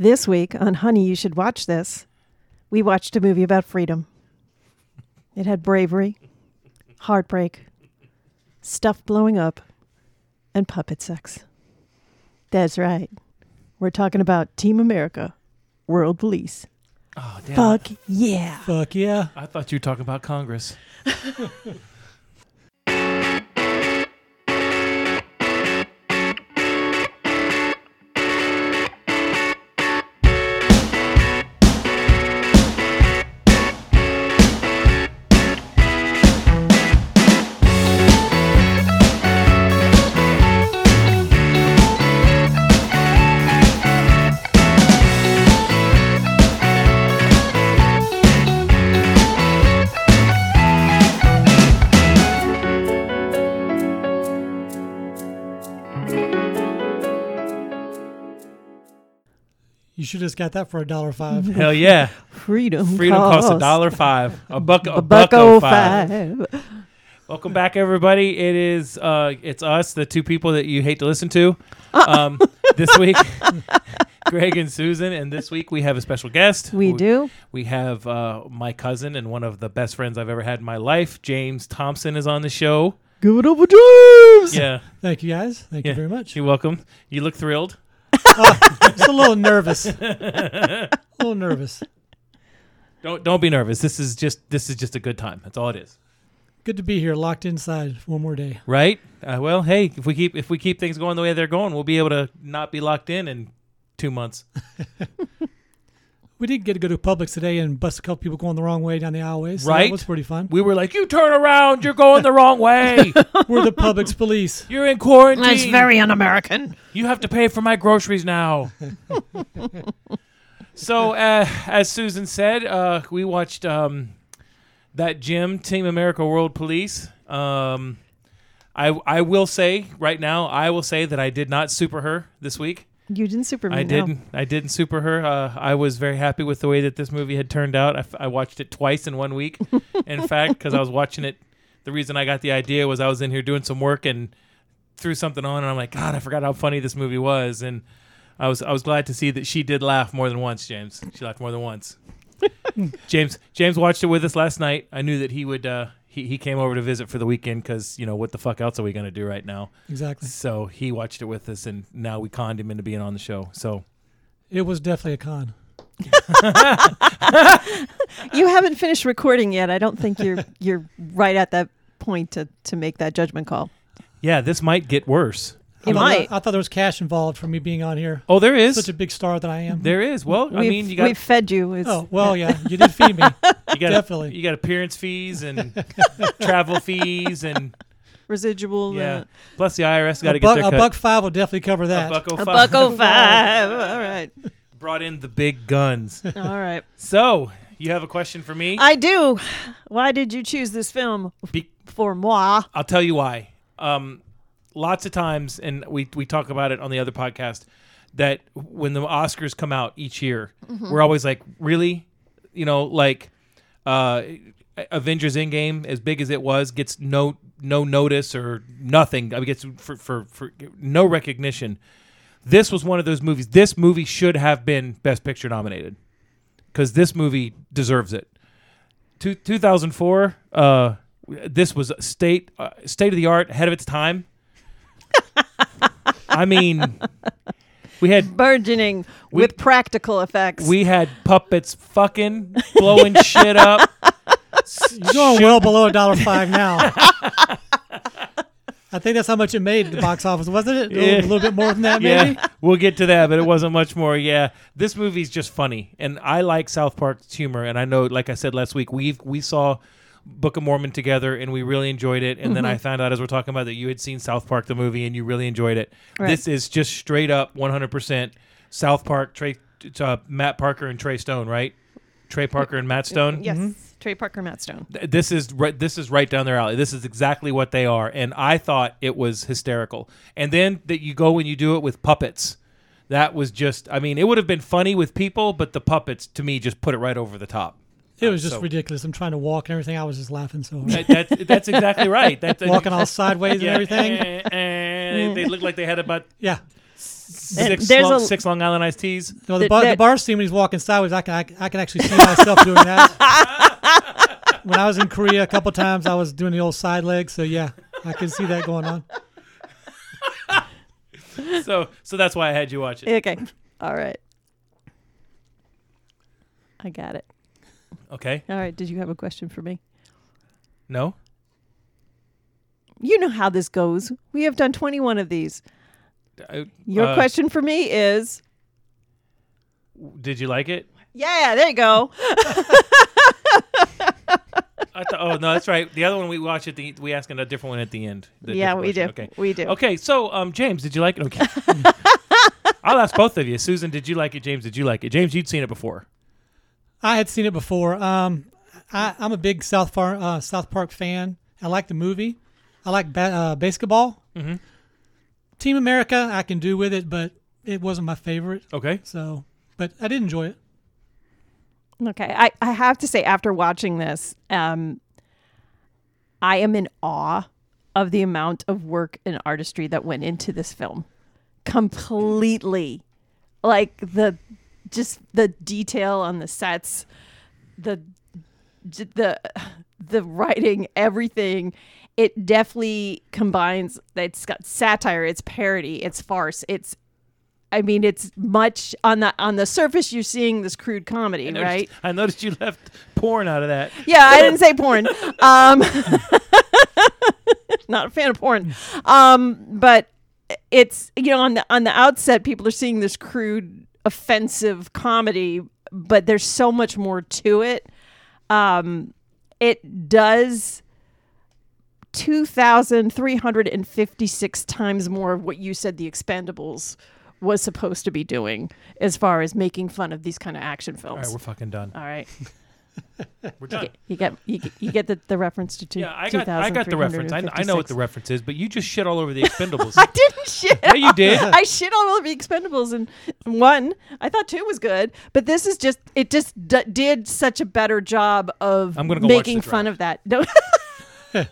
This week on Honey, You Should Watch This, we watched a movie about freedom. It had bravery, heartbreak, stuff blowing up, and puppet sex. That's right. We're talking about Team America, World Police. Oh, damn. Fuck yeah. Fuck yeah. I thought you were talking about Congress. should have just got that for a dollar five. Hell yeah. Freedom, Freedom costs a dollar five. A buck a, buck oh oh five. five. Welcome back everybody. It is uh it's us, the two people that you hate to listen to. Um this week Greg and Susan and this week we have a special guest. We do. We have uh my cousin and one of the best friends I've ever had in my life, James Thompson is on the show. Give it up for James. Yeah. Thank you guys. Thank Yeah. you very much. You're welcome. You look thrilled. Just a little nervous. a little nervous. Don't don't be nervous. This is just this is just a good time. That's all it is. Good to be here, locked inside one more day. Right? Uh, well, hey, if we keep if we keep things going the way they're going, we'll be able to not be locked in in two months. We did get to go to Publix today and bust a couple people going the wrong way down the aisleways. So Right. That was pretty fun. We were like, "You turn around, you're going the wrong way. We're the Publix police. You're in quarantine. That's very un-American. You have to pay for my groceries now." so, uh, as Susan said, uh, we watched um, that Jim Team America World Police. Um, I I will say right now, I will say that I did not super her this week. You didn't super me. I no. didn't. I didn't super her. Uh, I was very happy with the way that this movie had turned out. I, f- I watched it twice in one week. in fact, because I was watching it, the reason I got the idea was I was in here doing some work and threw something on, and I'm like, God, I forgot how funny this movie was, and I was I was glad to see that she did laugh more than once. James, she laughed more than once. James James watched it with us last night. I knew that he would. Uh, he he came over to visit for the weekend because you know what the fuck else are we gonna do right now? Exactly. So he watched it with us, and now we conned him into being on the show. So. It was definitely a con. You haven't finished recording yet. I don't think you're you're right at that point to to make that judgment call. Yeah, this might get worse. It I thought, might. I thought there was cash involved for me being on here. Oh, there is. Such a big star that I am. there is. Well, I we've, mean, you got we've fed you. It's, Oh well, yeah, you did feed me. you got definitely. you got appearance fees and travel fees and residual. yeah. Uh, Plus the IRS got to a, get buck, their a cut. buck five will definitely cover a that. buck oh a five. buck oh five. All right. Brought in the big guns. All right. so you have a question for me? I do. Why did you choose this film Be- for moi? I'll tell you why. Um, lots of times, and we we talk about it on the other podcast, that when the Oscars come out each year, we're always like, really, you know, like uh, Avengers Endgame, as big as it was, gets no no notice or nothing. I mean, gets for for, for no recognition. This was one of those movies. This movie should have been Best Picture nominated because this movie deserves it. Two, 2004, uh, this was state uh, state of the art, ahead of its time. I mean, we had Burgeoning We- with practical effects. we had puppets fucking blowing shit up. You're going well below a dollar five now. I think that's how much it made at the box office, wasn't it? A little, Yeah. a little bit more than that, maybe. Yeah, we'll get to that, but it wasn't much more. Yeah, this movie's just funny, and I like South Park's humor. And I know, like I said last week, we we saw Book of Mormon together, and we really enjoyed it. And then I found out as we're talking about that you had seen South Park the movie, and you really enjoyed it. Right. This is just straight up 100 percent South Park. Trey, uh, Matt Parker and Trey Stone, right? Trey Parker and Matt Stone. yes. Trey Parker, Matt Stone. Th- this is right this is right down their alley this is exactly what they are and i thought it was hysterical and then that you go and you do it with puppets that was just i mean it would have been funny with people but the puppets to me just put it right over the top It was just So- ridiculous. I'm trying to walk and everything. I was just laughing so hard. That- that's, that's exactly right that's Walking all sideways yeah, and everything. and, and they looked like they had about Yeah. six, there's long, a- six Long Island iced teas. No, the, bar, the bar scene when he's walking sideways, I can I, can- I can actually see myself doing that. when I was in Korea a couple times, I was doing the old side leg. So yeah, I can see that going on. So so that's why I had you watch it. Okay. All right. I got it. Okay. All right. Did you have a question for me? No. You know how this goes. We have done 21 of these. Uh, Your uh, question for me is Did you like it? Yeah, there you go. I thought, oh no, that's right. The other one we watch at the we ask a different one at the end. The yeah, we do. Okay. We do. Okay, so um, James, did you like it? Okay. I'll ask both of you. Susan, did you like it? James, did you like it? James, you'd seen it before. I had seen it before. Um, I, I'm a big South Park uh, South Park fan. I like the movie. I like ba- uh, basketball. Mhm. Team America, I can do with it, but it wasn't my favorite. Okay. So, but I did enjoy it. Okay. I, I have to say, after watching this, um, I am in awe of the amount of work and artistry that went into this film. Completely. Like the just the detail on the sets, the the the writing, everything. It definitely combines. It's got satire, it's parody, it's farce, it's I mean, it's much on the on the surface. You're seeing this crude comedy, I noticed, right? I noticed you left porn out of that. Yeah, I didn't say porn. Um, not a fan of porn. Um, but it's you know on the on the outset, people are seeing this crude, offensive comedy, but there's so much more to it. Um, it does. 2,356 times more of what you said the Expendables was supposed to be doing as far as making fun of these kind of action films. All right, we're fucking done. All right. We're done. You get you get, you get the, the reference to two. Yeah, I got I got the reference. I, I know what the reference is, but you just shit all over the Expendables. I didn't shit. yeah, you did. I shit all over the Expendables and one. I thought two was good, but this is just it just d- did such a better job of I'm gonna go making fun of that. No,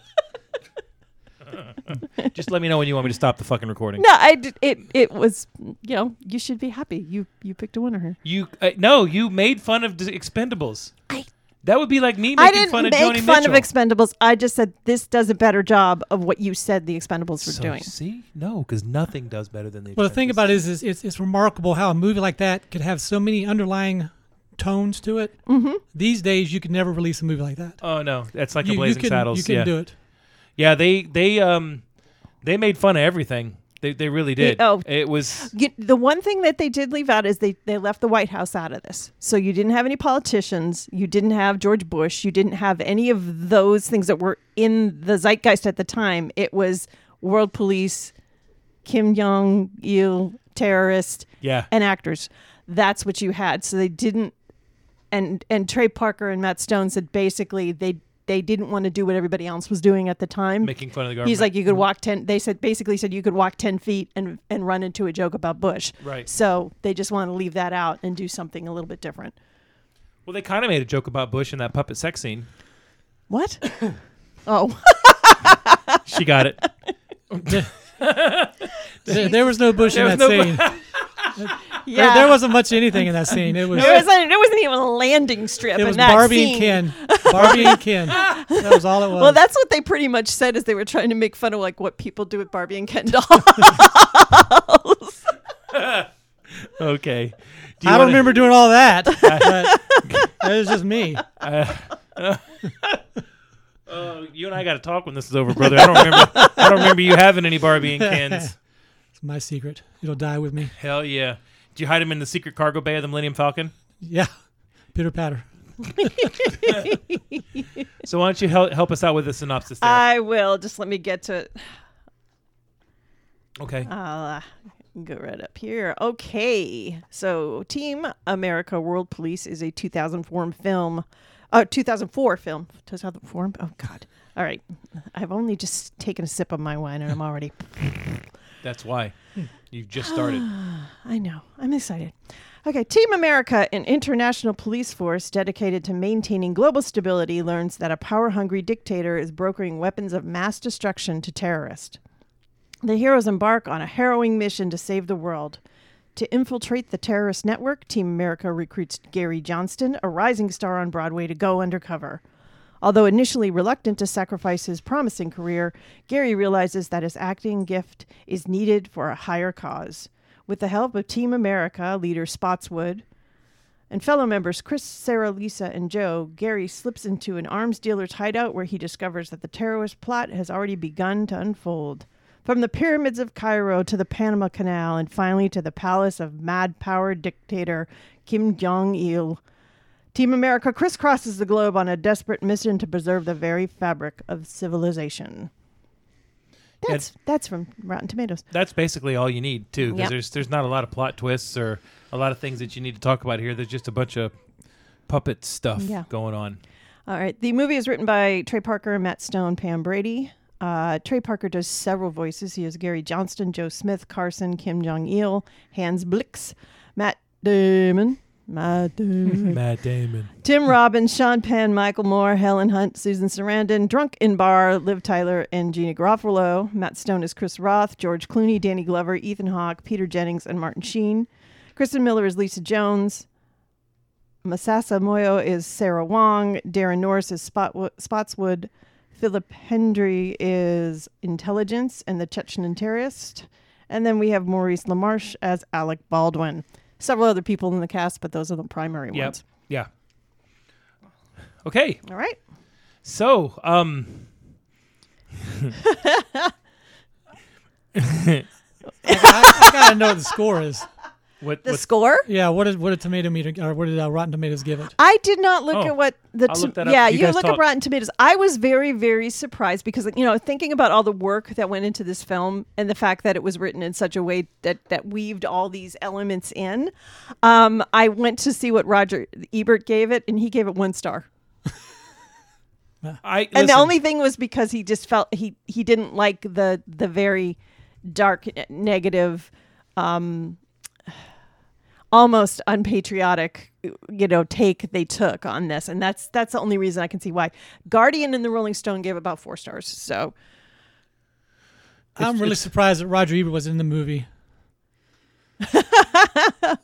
Just let me know when you want me to stop the fucking recording. no, I d- it it was you know you should be happy. You you picked a winner here. You uh, no, you made fun of the Expendables. I- that would be like me I didn't fun of make Joni fun Mitchell. of Expendables. I just said this does a better job of what you said the Expendables were so, doing. See, no, because nothing does better than the. Well, the thing Expendables. about it is, is it's, it's remarkable how a movie like that could have so many underlying tones to it. Mm-hmm. These days, you could never release a movie like that. Oh no, that's like you, a you Blazing can, Saddles. You can yeah, do it. yeah. They they um they made fun of everything. They they really did. oh. it was You, the one thing that they did leave out is they, they left the White House out of this. So you didn't have any politicians. You didn't have George Bush. You didn't have any of those things that were in the zeitgeist at the time. It was world police, Kim Jong Il, terrorist, yeah. and actors. That's what you had. So they didn't. And and Trey Parker and Matt Stone said basically they they didn't want to do what everybody else was doing at the time. Making fun of the government. He's like, you could mm-hmm. walk ten. They said basically said you could walk ten feet and and run into a joke about Bush. Right. So they just want to leave that out and do something a little bit different. well, they kind of made a joke about Bush in that puppet sex scene. What? oh, She got it. There, there was no Bush in that no scene. yeah. There, there wasn't much anything in that scene. It was There wasn't, there wasn't even a landing strip it in was that Barbie scene. and Ken. Barbie and Ken. That was all it was. Well, that's what they pretty much said is they were trying to make fun of like what people do with Barbie and Ken dolls. Okay. Do you I don't wanna- remember doing all that. but that was just me. Uh, you and I got to talk when this is over, brother. I don't remember. I don't remember you having any Barbie and Kens. It's my secret. It'll die with me. Hell yeah. Did you hide them in the secret cargo bay of the Millennium Falcon? Yeah. Pitter patter. So why don't you help help us out with the synopsis there? I will. Just let me get to it. okay. I'll uh, go right up here. Okay. So, Team America World Police is a 2004 film. Uh, oh, 2004 film. 2004. Oh, God. All right. I've only just taken a sip of my wine and I'm already. That's why. Hmm. You've just started. I know. I'm excited. Okay. Team America, an international police force dedicated to maintaining global stability, learns that a power hungry dictator is brokering weapons of mass destruction to terrorists. The heroes embark on a harrowing mission to save the world. To infiltrate the terrorist network, Team America recruits Gary Johnston, a rising star on Broadway, to go undercover. Although initially reluctant to sacrifice his promising career, Gary realizes that his acting gift is needed for a higher cause. With the help of Team America leader Spotswood and fellow members Chris, Sarah, Lisa, and Joe, Gary slips into an arms dealer's hideout where he discovers that the terrorist plot has already begun to unfold. From the pyramids of Cairo to the Panama Canal, and finally to the palace of mad power dictator Kim Jong il, Team America crisscrosses the globe on a desperate mission to preserve the very fabric of civilization. That's that's from Rotten Tomatoes. That's basically all you need too, because Yep. there's there's not a lot of plot twists or a lot of things that you need to talk about here. There's just a bunch of puppet stuff Yeah. going on. All right. The movie is written by Trey Parker, Matt Stone, Pam Brady. Uh, Trey Parker does several voices. He is Gary Johnston, Joe Smith, Carson, Kim Jong Il, Hans Blix, Matt Damon, Matt Damon, Matt Damon. Tim Robbins, Sean Penn, Michael Moore, Helen Hunt, Susan Sarandon, Drunk in Bar, Liv Tyler, and Gina Garofalo. Matt Stone is Chris Roth, George Clooney, Danny Glover, Ethan Hawke, Peter Jennings, and Martin Sheen. Kristen Miller is Lisa Jones. Masasa Moyo is Sarah Wong. Daran Norris is Spotwo- Spotswood. Philip Hendrie is Intelligence and the Chechen Terrorist. And then we have Maurice LaMarche as Alec Baldwin. Several other people in the cast, but those are the primary Yep. ones. Yeah. Okay. All right. So, um, I, I gotta know what the score is. What? The what score? Yeah, what did what did Tomato Meter or what did uh, Rotten Tomatoes give it? I did not look Oh, at what the to- look that yeah You you, look talk. at Rotten Tomatoes. I was very very surprised because you know thinking about all the work that went into this film and the fact that it was written in such a way that that weaved all these elements in. Um, I went to see what Roger Ebert gave it and he gave it one star. I and the only thing was because he just felt he he didn't like the the very dark negative um almost unpatriotic you know take they took on this and that's that's the only reason i can see why guardian and the rolling stone gave about four stars so I'm really it's- surprised that Roger Ebert was in the movie.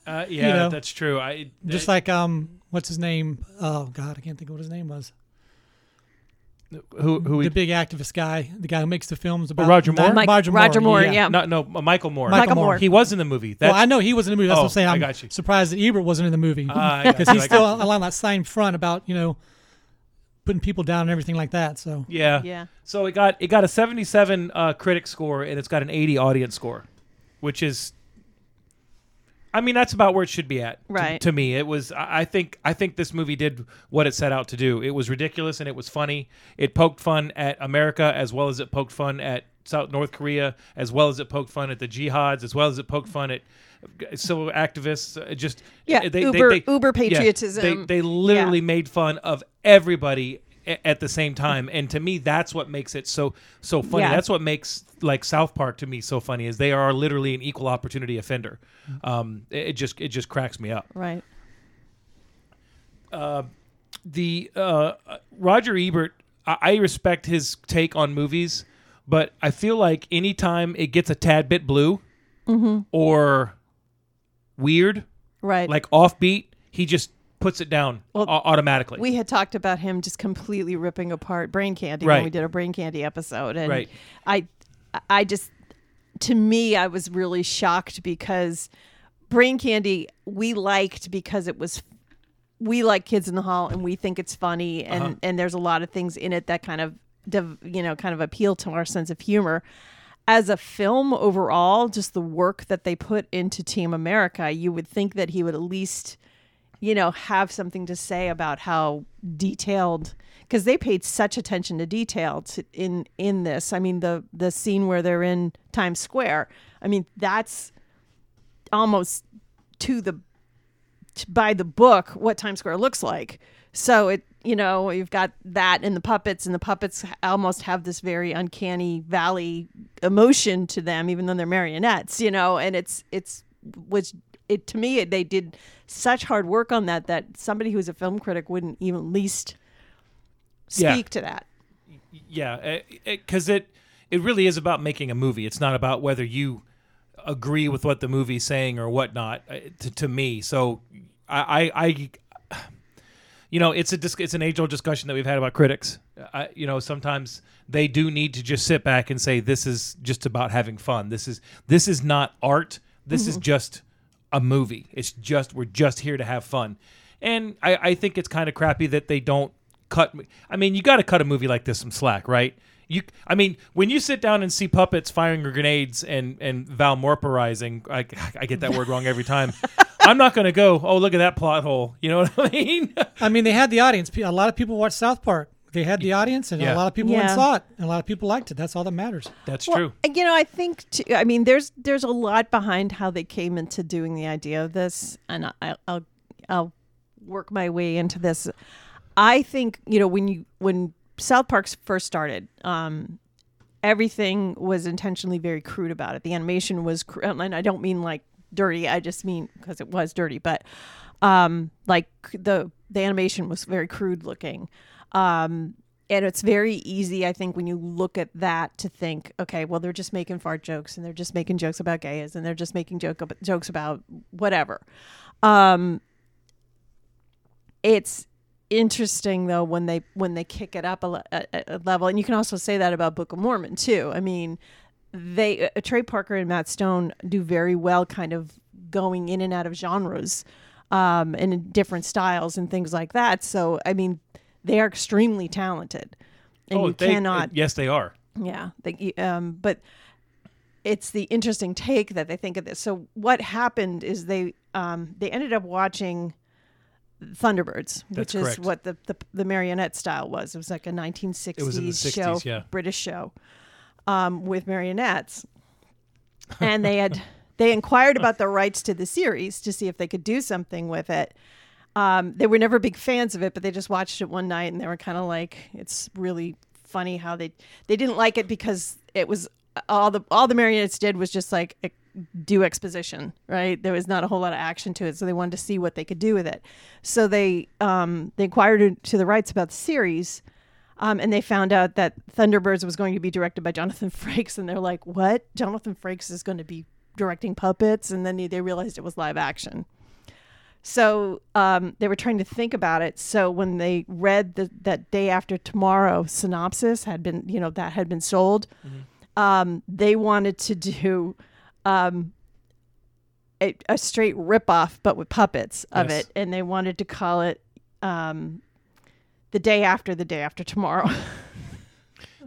Uh, yeah, know, that's true. I Just uh, like um, what's his name? Oh God, I can't think of what his name was. Who who we the big activist guy, the guy who makes the films about Roger Moore? Mike- Roger, Roger Moore, yeah. yeah. no no uh, Michael Moore. Michael Michael Moore. Moore. He was in the movie. That's, Well, I know he was in the movie. That's Oh, what I'm saying. I I'm got you. surprised that Ebert wasn't in the movie Ah, I got because you, he's still you. on that same front about you know putting people down and everything like that. So Yeah. yeah So it got it got a 77 uh, critic score and it's got an 80 audience score, which is I mean that's about where it should be at. to- Right. To, me, it was I think I think this movie did what it set out to do. It was ridiculous and it was funny. It poked fun at America as well as it poked fun at South North Korea as well as it poked fun at the jihads as well as it poked fun at civil activists. Uh, Just Yeah, uber- uber yeah, patriotism. they they literally Yeah. made fun of everybody at the same time. And to me that's what makes it so so funny. Yeah. that's what makes like south park to me so funny is they are literally an equal opportunity offender. Um it, it just it just cracks me up. Right. Uh, the uh roger ebert I, I respect his take on movies but i feel like anytime it gets a tad bit blue Mm-hmm. or weird right. like offbeat he just puts it down Well, au- automatically we had talked about him just completely ripping apart brain candy Right. when we did a brain candy episode and Right. i i just to me i was really shocked because brain candy we liked because it was we like kids in the hall and we think it's funny and Uh-huh. and there's a lot of things in it that kind of you know kind of appeal to our sense of humor as a film overall just the work that they put into team america you would think that he would at least you know have something to say about how detailed because they paid such attention to detail to, in in this i mean the the scene where they're in times square i mean that's almost to the t- by the book what Times Square looks like. So it, you know, you've got that and the puppets, and the puppets almost have this very uncanny valley emotion to them, even though they're marionettes, you know. And it's it's which it to me they did such hard work on that that somebody who's a film critic wouldn't even least Yeah. speak to that. yeah eh, eh, because it it really is about making a movie. It's not about whether you agree with what the movie's saying or whatnot. uh, To, to me, so I, I, I you know, it's a dis- it's an age old discussion that we've had about critics. I, you know, sometimes they do need to just sit back and say this is just about having fun. This is this is not art. This is mm-hmm. just a movie. It's just we're just here to have fun. And I, I think it's kind of crappy that they don't cut. I mean, you got to cut a movie like this some slack, right? You, I mean, when you sit down and see puppets firing grenades and and Val Morparizing, I, I get that word wrong every time. I'm not going to go. Oh, look at that plot hole. You know what I mean? I mean, they had the audience. A lot of people watched South Park. They had the audience, and Yeah. a lot of people went and saw it, and a lot of people liked it. That's all that matters. That's Well, true. You know, I think too, I mean, there's there's a lot behind how they came into doing the idea of this, and I, I'll I'll work my way into this. I think you know when you when South Park first started, um, everything was intentionally very crude about it. The animation was, cr- and I don't mean like dirty. I just mean because it was dirty, but um, like the the animation was very crude looking. Um, and it's very easy, I think, when you look at that to think, okay, well, they're just making fart jokes and they're just making jokes about gays and they're just making joke ab- jokes about whatever. Um, it's interesting though when they when they kick it up a, a, a level, and you can also say that about Book of Mormon too. I mean, they uh, Trey Parker and Matt Stone do very well, kind of going in and out of genres, um, and in different styles and things like that. So, I mean, they are extremely talented, and you Oh, they- cannot. yes, they are. Yeah, they, um, but it's the interesting take that they think of this. So what happened is they um, they ended up watching Thunderbirds, That's which is what the, the the marionette style was. It was like a 1960s It was in the 60s, show, yeah. British show, um, with marionettes, and they had they inquired about the rights to the series to see if they could do something with it. Um, they were never big fans of it, but they just watched it one night and they were kind of like, it's really funny how they they didn't like it because it was all the all the marionettes did was just like do exposition, right? There was not a whole lot of action to it, so they wanted to see what they could do with it. So they um, they inquired to the rights about the series. Um, and they found out that Thunderbirds was going to be directed by Jonathan Frakes, and they're like, "What? Jonathan Frakes is going to be directing puppets?" And then they realized it was live action. So um, they were trying to think about it. So when they read the, that day after tomorrow synopsis had been, you know, that had been sold, um, they wanted to do um, a, a straight ripoff, but with puppets of Yes. it, and they wanted to call it um, the day after the day after tomorrow.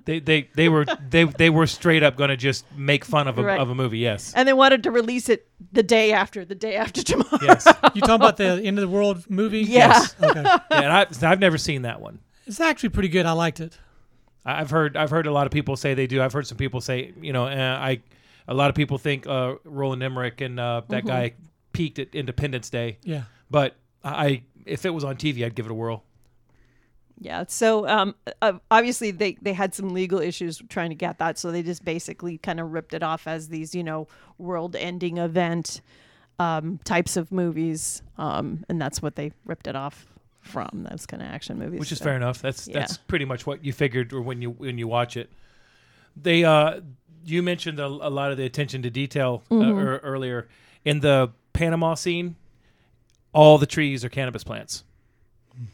They they they were they they were straight up going to just make fun of a Right. of a movie. Yes. and they wanted to release it the day after the day after tomorrow. Yes. You talking about the end of the world movie? Yeah. Yes. Okay. yeah, and I, I've never seen that one. It's actually pretty good. I liked it. I- I've heard I've heard a lot of people say they do. I've heard some people say you know eh, I a lot of people think uh, Roland Emmerich and uh, that Mm-hmm. guy peaked at Independence Day, Yeah. but I if it was on TV I'd give it a whirl. Yeah. So um, uh, obviously they they had some legal issues trying to get that, so they just basically kind of ripped it off as these you know world-ending event um, types of movies, um, and that's what they ripped it off from. Those kind of action movies, which is So- fair enough. That's Yeah. that's pretty much what you figured or when you when you watch it. They uh you mentioned a, a lot of the attention to detail uh, Mm-hmm. ear- earlier in the Panama scene. All the trees are cannabis plants.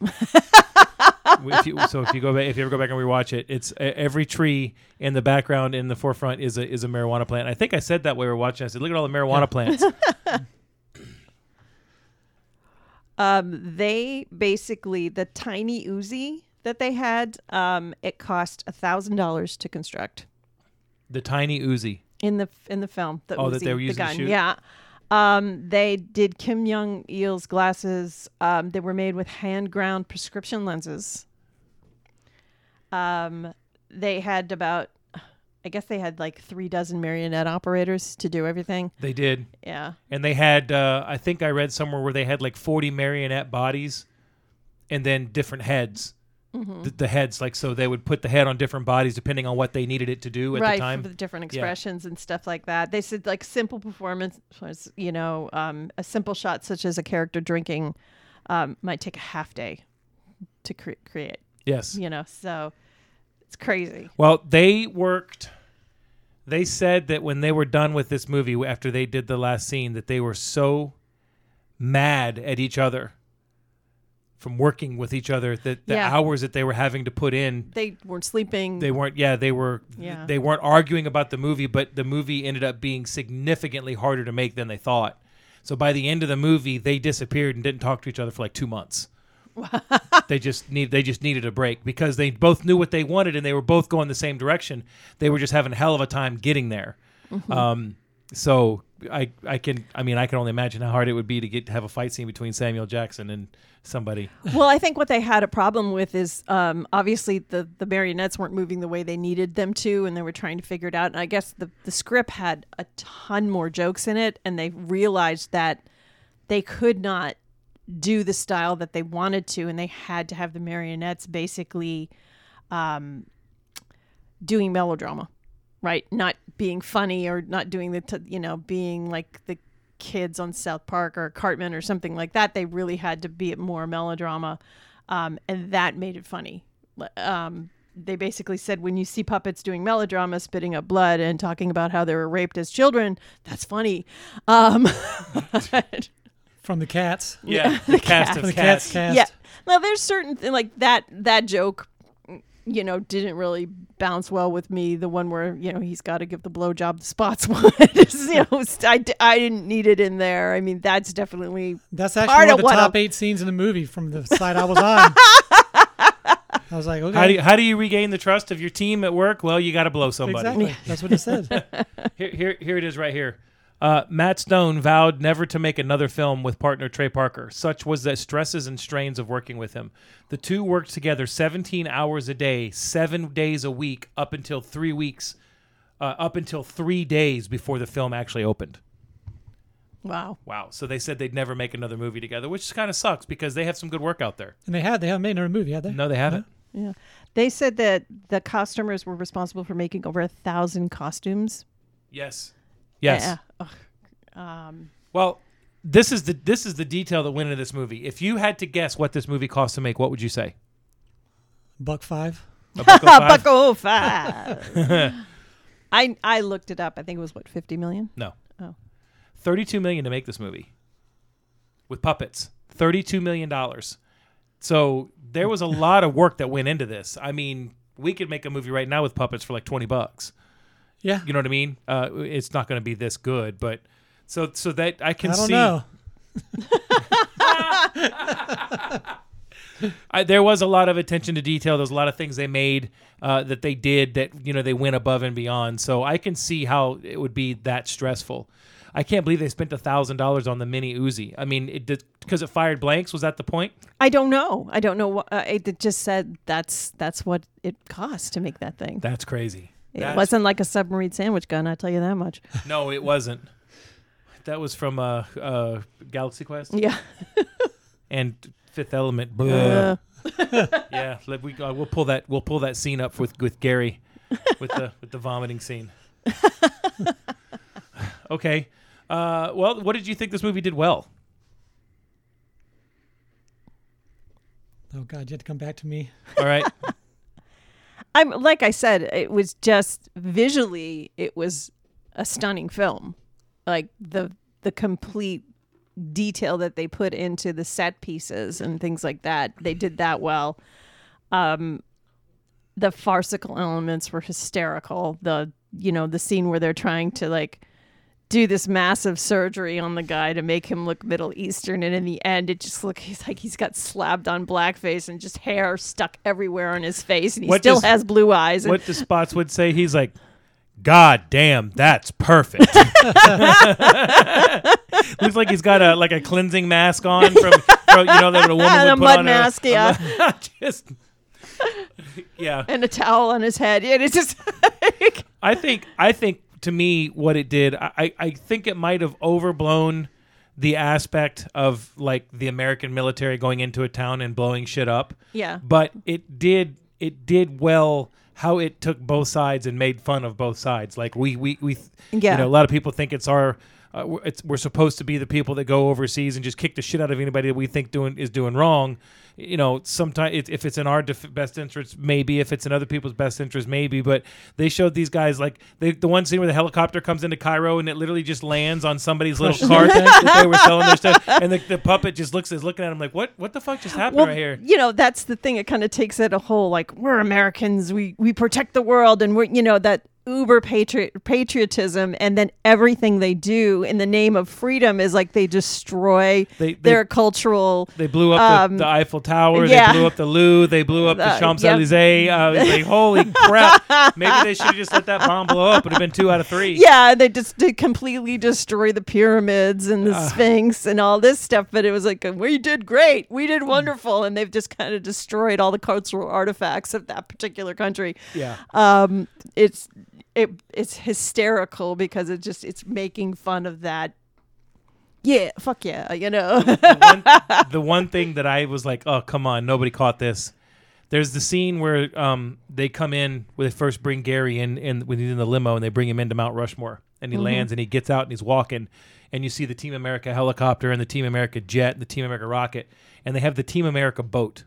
if you, so if you go back, if you ever go back and rewatch it, it's e- every tree in the background in the forefront is a is a marijuana plant. I think I said that while we were watching. I said, "Look at all the marijuana plants." Um, they basically the tiny Uzi that they had, um, it cost a thousand dollars to construct. the tiny Uzi. in the in the film. The Oh, that they were the using to gun. shoot? Yeah. Um, they did Kim Young Il's glasses. Um, they were made with hand ground prescription lenses. Um, they had about, I guess they had like three dozen marionette operators to do everything. They did. Yeah. and they had uh, I think I read somewhere where they had like 40 marionette bodies and then different heads. Mm-hmm. The, the heads like so they would put the head on different bodies depending on what they needed it to do at right the time. for the different Yeah. expressions and stuff like that. They said like simple performance was you know um, a simple shot such as a character drinking um, might take a half day to cre- create. yes. You know, so it's crazy. Well, they worked They said that when they were done with this movie after they did the last scene that they were so mad at each other from working with each other that the Yeah. hours that they were having to put in They weren't sleeping. they weren't yeah they were Yeah. they weren't arguing about the movie but the movie ended up being significantly harder to make than they thought so by the end of the movie they disappeared and didn't talk to each other for like two months they just need they just needed a break because they both knew what they wanted and they were both going the same direction they were just having a hell of a time getting there um so I I can I mean I can only imagine how hard it would be to get to have a fight scene between Samuel Jackson and somebody well, I think what they had a problem with is um, obviously the the marionettes weren't moving the way they needed them to, and they were trying to figure it out. And I guess the the script had a ton more jokes in it, and they realized that they could not do the style that they wanted to, and they had to have the marionettes basically um, doing melodrama, right? Not being funny or not doing the t- you know being like the kids on South Park or Cartman or something like that. They really had to be more melodrama, um, and that made it funny. Um, they basically said when you see puppets doing melodrama, spitting up blood and talking about how they were raped as children, that's funny. Um, From the cats. yeah the cast cast. of From the cats cats cast. yeah. Now there's certain th- like that that joke, you know, didn't really bounce well with me. The one where you know he's got to give the blowjob the spots one. It's, you know, I, d- I didn't need it in there. I mean, that's definitely That's actually Part one of of the what top I'm- eight scenes in the movie from the side I was on. I was like, okay. How do you, how do you regain the trust of your team at work? Well, you got to blow somebody. exactly. That's what it said. Here, here, here it is right here. Uh, Matt Stone vowed never to make another film with partner Trey Parker. Such was the stresses and strains of working with him. The two worked together 17 hours a day, seven days a week, up until three weeks, uh, up until three days before the film actually opened. wow. Wow. So they said they'd never make another movie together, which kind of sucks because they have some good work out there. And they had they haven't made another movie, had they? No, they haven't. Yeah, they said that the costumers were responsible for making over a thousand costumes. Yes. Yes. Yeah. Ugh. Um, Well, this is the this is the detail that went into this movie. If you had to guess what this movie cost to make, what would you say? Buck five. A buck oh five? Bucko five. I I looked it up. I think it was what fifty million. No. Oh. 32 million to make this movie. With puppets. 32 million dollars. So there was a lot of work that went into this. I mean, we could make a movie right now with puppets for like 20 bucks. Yeah. You know what I mean? Uh, it's not going to be this good, but so so that I can I don't see know. I, there was a lot of attention to detail. There's a lot of things they made uh, that they did that you know they went above and beyond. So I can see how it would be that stressful. I can't believe they spent a thousand dollars on the mini Uzi. I mean, it did because it fired blanks. Was that the point? I don't know. I don't know. What, uh, it just said that's that's what it cost to make that thing. That's crazy. It That's- wasn't like a submarine sandwich gun. I tell you that much. No, it wasn't. That was from uh, uh, Galaxy Quest Yeah. and Fifth Element. Blah. Yeah, let, we uh, we'll pull that we'll pull that scene up with with Gary with the with the vomiting scene. okay. Uh, well, what did you think this movie did well? Oh God, you had to come back to me. All right. I'm like I said, it was just visually, it was a stunning film. Like the the complete detail that they put into the set pieces and things like that, they did that well. Um, the farcical elements were hysterical. The you know the scene where they're trying to like do this massive surgery on the guy to make him look Middle Eastern, and in the end, it just looks he's like he's got slapped on blackface and just hair stuck everywhere on his face, and he What still does- has blue eyes. And what the spots would say? He's like, God damn, that's perfect. Looks like he's got a like a cleansing mask on from, from you know that a woman And would a put mud on mask, her, yeah. just yeah. and a towel on his head. Yeah, It is just I think I think to me what it did, I, I- think it might have overblown the aspect of like the American military going into a town and blowing shit up. yeah. But it did it did well how it took both sides and made fun of both sides. Like we we we Yeah. you know, a lot of people think it's our uh, we're, it's, we're supposed to be the people that go overseas and just kick the shit out of anybody that we think doing is doing wrong. You know, sometimes it, if it's in our def- best interest, maybe. If it's in other people's best interest, maybe. But they showed these guys like they, the one scene where the helicopter comes into Cairo and it literally just lands on somebody's little cart that they were selling their stuff, and the, the puppet just looks is looking at him like, what What the fuck just happened well, right here? you know, that's the thing. It kind of takes it a whole like we're Americans, we we protect the world, and we're you know that uber patri- patriotism, and then everything they do in the name of freedom is like they destroy They- they- their cultural. They blew up Um, the, the Eiffel Tower. yeah. They blew up the Louvre. They blew up the Uh, Champs yep. Elysees. Uh, like, holy crap! Maybe they should have just let that bomb blow up. It would have been two out of three. Yeah, they just did completely destroy the pyramids and the Ah. Sphinx and all this stuff. But it was like, we did great, we did wonderful, and they've just kind of destroyed all the cultural artifacts of that particular country. Yeah. um it's it it's hysterical because it just it's making fun of that yeah fuck yeah you know the, one, the one thing that I was like, oh come on, nobody caught this. There's the scene where um, they come in when they first bring Gary in, in when he's in the limo and they bring him into Mount Rushmore and he lands and he gets out and he's walking and you see the Team America helicopter and the Team America jet and the Team America rocket and they have the Team America boat.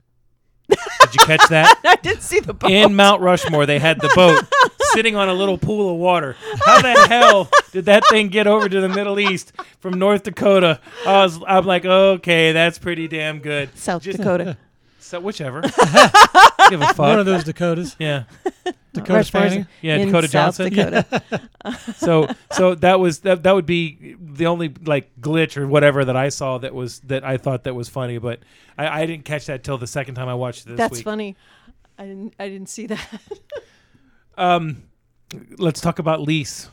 Did you catch that? i didn't see the boat in Mount Rushmore, they had the boat sitting on a little pool of water. How the hell did that thing get over to the Middle East from North Dakota? I was, I'm like, okay, that's pretty damn good. south Just- dakota So whichever. Give a fuck. One of those Dakotas. Yeah, Dakota Right, Fanning. yeah. In Dakota South Johnson. Dakota. So, so that was that. That would be the only like glitch or whatever that I saw that was that I thought that was funny, but I, I didn't catch that till the second time I watched it this that's week. funny i didn't i didn't see that Um, let's talk about Lease.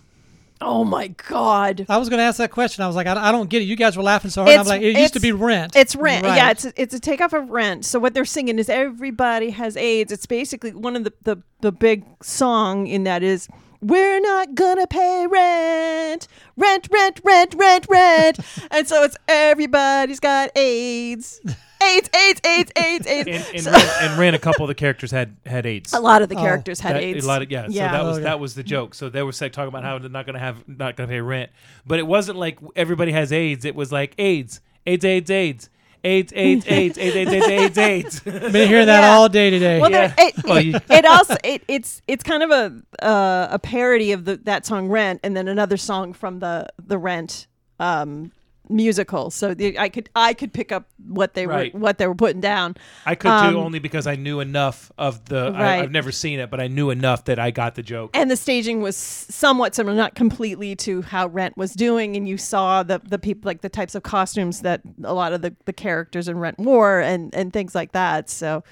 oh my god I was going to ask that question. I was like, I, I don't get it. You guys were laughing so hard. I'm like, it used to be Rent. It's rent. Right. Yeah, it's a, it's a takeoff of rent. So what they're singing is everybody has AIDS. It's basically one of the, the, the big song in that is we're not gonna pay rent, rent, rent, rent, rent, rent. and so it's everybody's got AIDS, AIDS, AIDS, AIDS, AIDS, AIDS. And, and, So- Ren, and Ren, a couple of the characters had had AIDS. a lot of the Oh, characters had That- AIDS. A lot of yeah. Yeah. So that was Okay. that was the joke. So they were say, talking about how they're not going to have not going to pay rent, but it wasn't like everybody has AIDS. It was like AIDS, AIDS, AIDS, AIDS. AIDS, AIDS, AIDS, AIDS, AIDS, AIDS, AIDS, AIDS. Been hearing that Yeah. all day today. Well, Yeah. there, it, Well, it also it, it's it's kind of a uh, a parody of the that song Rent, and then another song from the the Rent um, musical. So the, I could I could pick up what they Right. were what they were putting down. I could Um, too, only because I knew enough of the. I, Right. I've never seen it, but I knew enough that I got the joke. And the staging was somewhat similar, not completely to how Rent was doing, and you saw the the people like the types of costumes that a lot of the, the characters in Rent wore, and and things like that. So,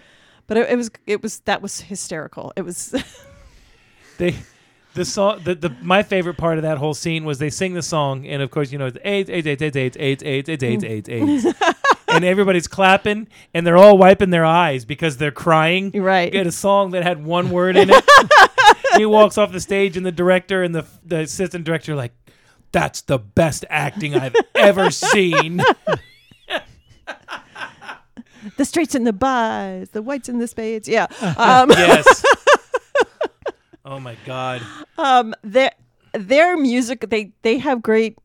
but it, it was it was that was hysterical. It was they the song the, the my favorite part of that whole scene was they sing the song and of course you know it's AIDS AIDS AIDS AIDS AIDS AIDS AIDS AIDS AIDS AIDS AIDS and everybody's clapping and they're all wiping their eyes because they're crying. right. You had a song that had one word in it. he walks off the stage and the director and the the assistant director are like that's the best acting I've ever seen. the straights and the buys, the whites and the spades. Yeah. Um, yes. Oh my god. um, their their music, they they have great.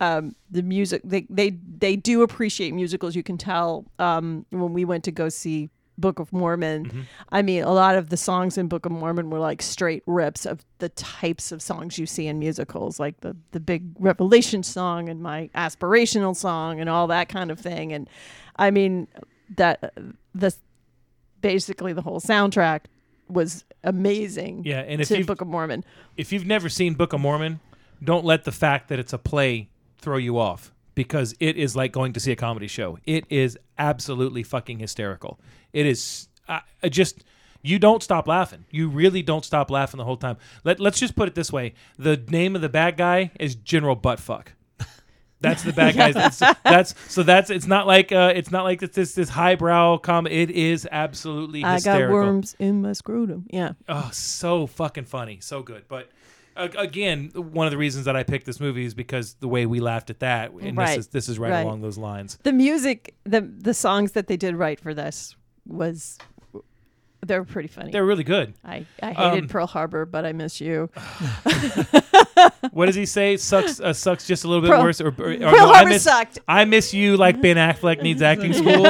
Um, the music they they they do appreciate musicals. You can tell um, when we went to go see Book of Mormon. Mm-hmm. I mean, a lot of the songs in Book of Mormon were like straight rips of the types of songs you see in musicals, like the the big Revelation song and my aspirational song and all that kind of thing. And I mean, that the basically the whole soundtrack was amazing. Yeah, and if you've Book of Mormon. if you've never seen Book of Mormon, don't let the fact that it's a play throw you off because it is like going to see a comedy show. It is absolutely fucking hysterical. It is I I just you don't stop laughing. You really don't stop laughing the whole time. Let Let's just put it this way: the name of the bad guy is General Buttfuck. That's the bad guys. That's, that's so. That's it's not like uh, it's not like it's this this highbrow comedy. It is absolutely I got worms in my scrotum. Yeah. Oh, so fucking funny, so good. But uh, again, one of the reasons that I picked this movie is because the way we laughed at that, and Right. this is this is right, Right. along those lines. The music, the the songs that they did write for this was they were pretty funny. They're really good. I, I hated Um, Pearl Harbor, but I miss you. what does he say? Sucks, uh, sucks just a little bit Pearl- worse. Or, or, or Pearl no, I Harbor miss, sucked. I miss you like Ben Affleck needs acting school.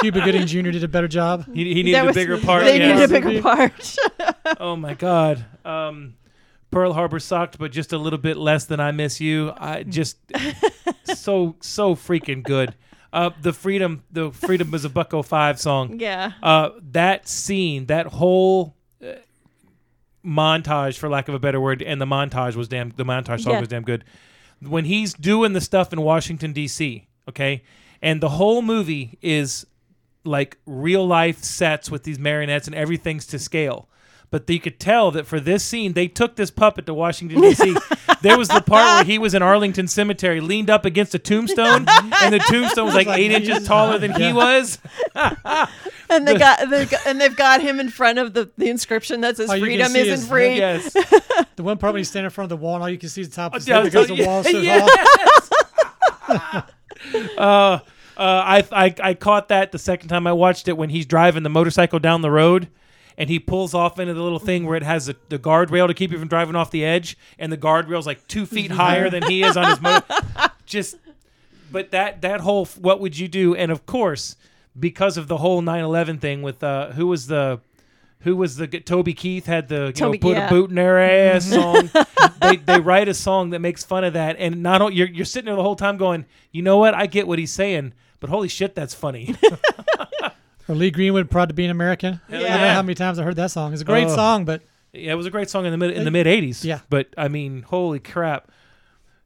Cuba Gooding Jr. did a better job. He, he needed That a bigger part. They yeah. needed a bigger part. oh my god. Um, Pearl Harbor sucked, but just a little bit less than I miss you. I just so so freaking good. Uh, the freedom, the freedom was a Bucko Five song. yeah. Uh, that scene, that whole uh, montage, for lack of a better word, and the montage was damn. The montage song Yeah. was damn good. When he's doing the stuff in Washington D.C., okay, and the whole movie is like real life sets with these marionettes and everything's to scale. But you could tell that for this scene, they took this puppet to Washington D.C. there was the part where he was in Arlington Cemetery, leaned up against a tombstone, and the tombstone was like like eight inches taller than he was. And they got, they got and they've got him in front of the, the inscription that says Oh, you can freedom see isn't his- free. Yes. The one part when he's standing in front of the wall and all you can see is the top of his head because the wall so yeah. tall. uh, uh, I, I I caught that the second time I watched it when he's driving the motorcycle down the road, and he pulls off into the little thing where it has the, the guardrail to keep you from driving off the edge, and the guardrail's like two feet higher than he is on his motor. Just, but that that whole what would you do? And of course, because of the whole 9/11 thing with uh, who was the who was the Toby Keith had the you Toby- know put yeah. a boot in their ass song. they they write a song that makes fun of that, and not only you're you're sitting there the whole time going, you know what? I get what he's saying, but holy shit, that's funny. Or Lee Greenwood, proud to be an American. Hell I don't know yeah. how many times I heard that song. It's a great Oh. song, but yeah, it was a great song in the mid in the mid '80s. Yeah. but I mean, holy crap.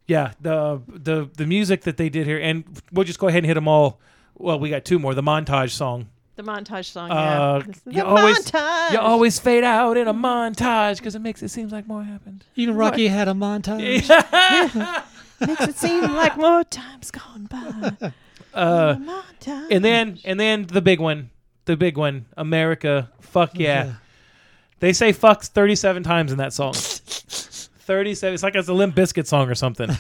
Yeah, the the the music that they did here, and we'll just go ahead and hit them all. Well, we got two more. The montage song. The montage song. Uh, yeah. This is you the always- montage. You always fade out in a montage because it makes it seem like more happened. even Rocky had a montage. Makes it seem like more time's gone by. Uh, and then and then the big one, the big one, America. Fuck yeah. Yeah. They say fucks 37 times in that song. 37. It's like it's a Limp Bizkit song or something.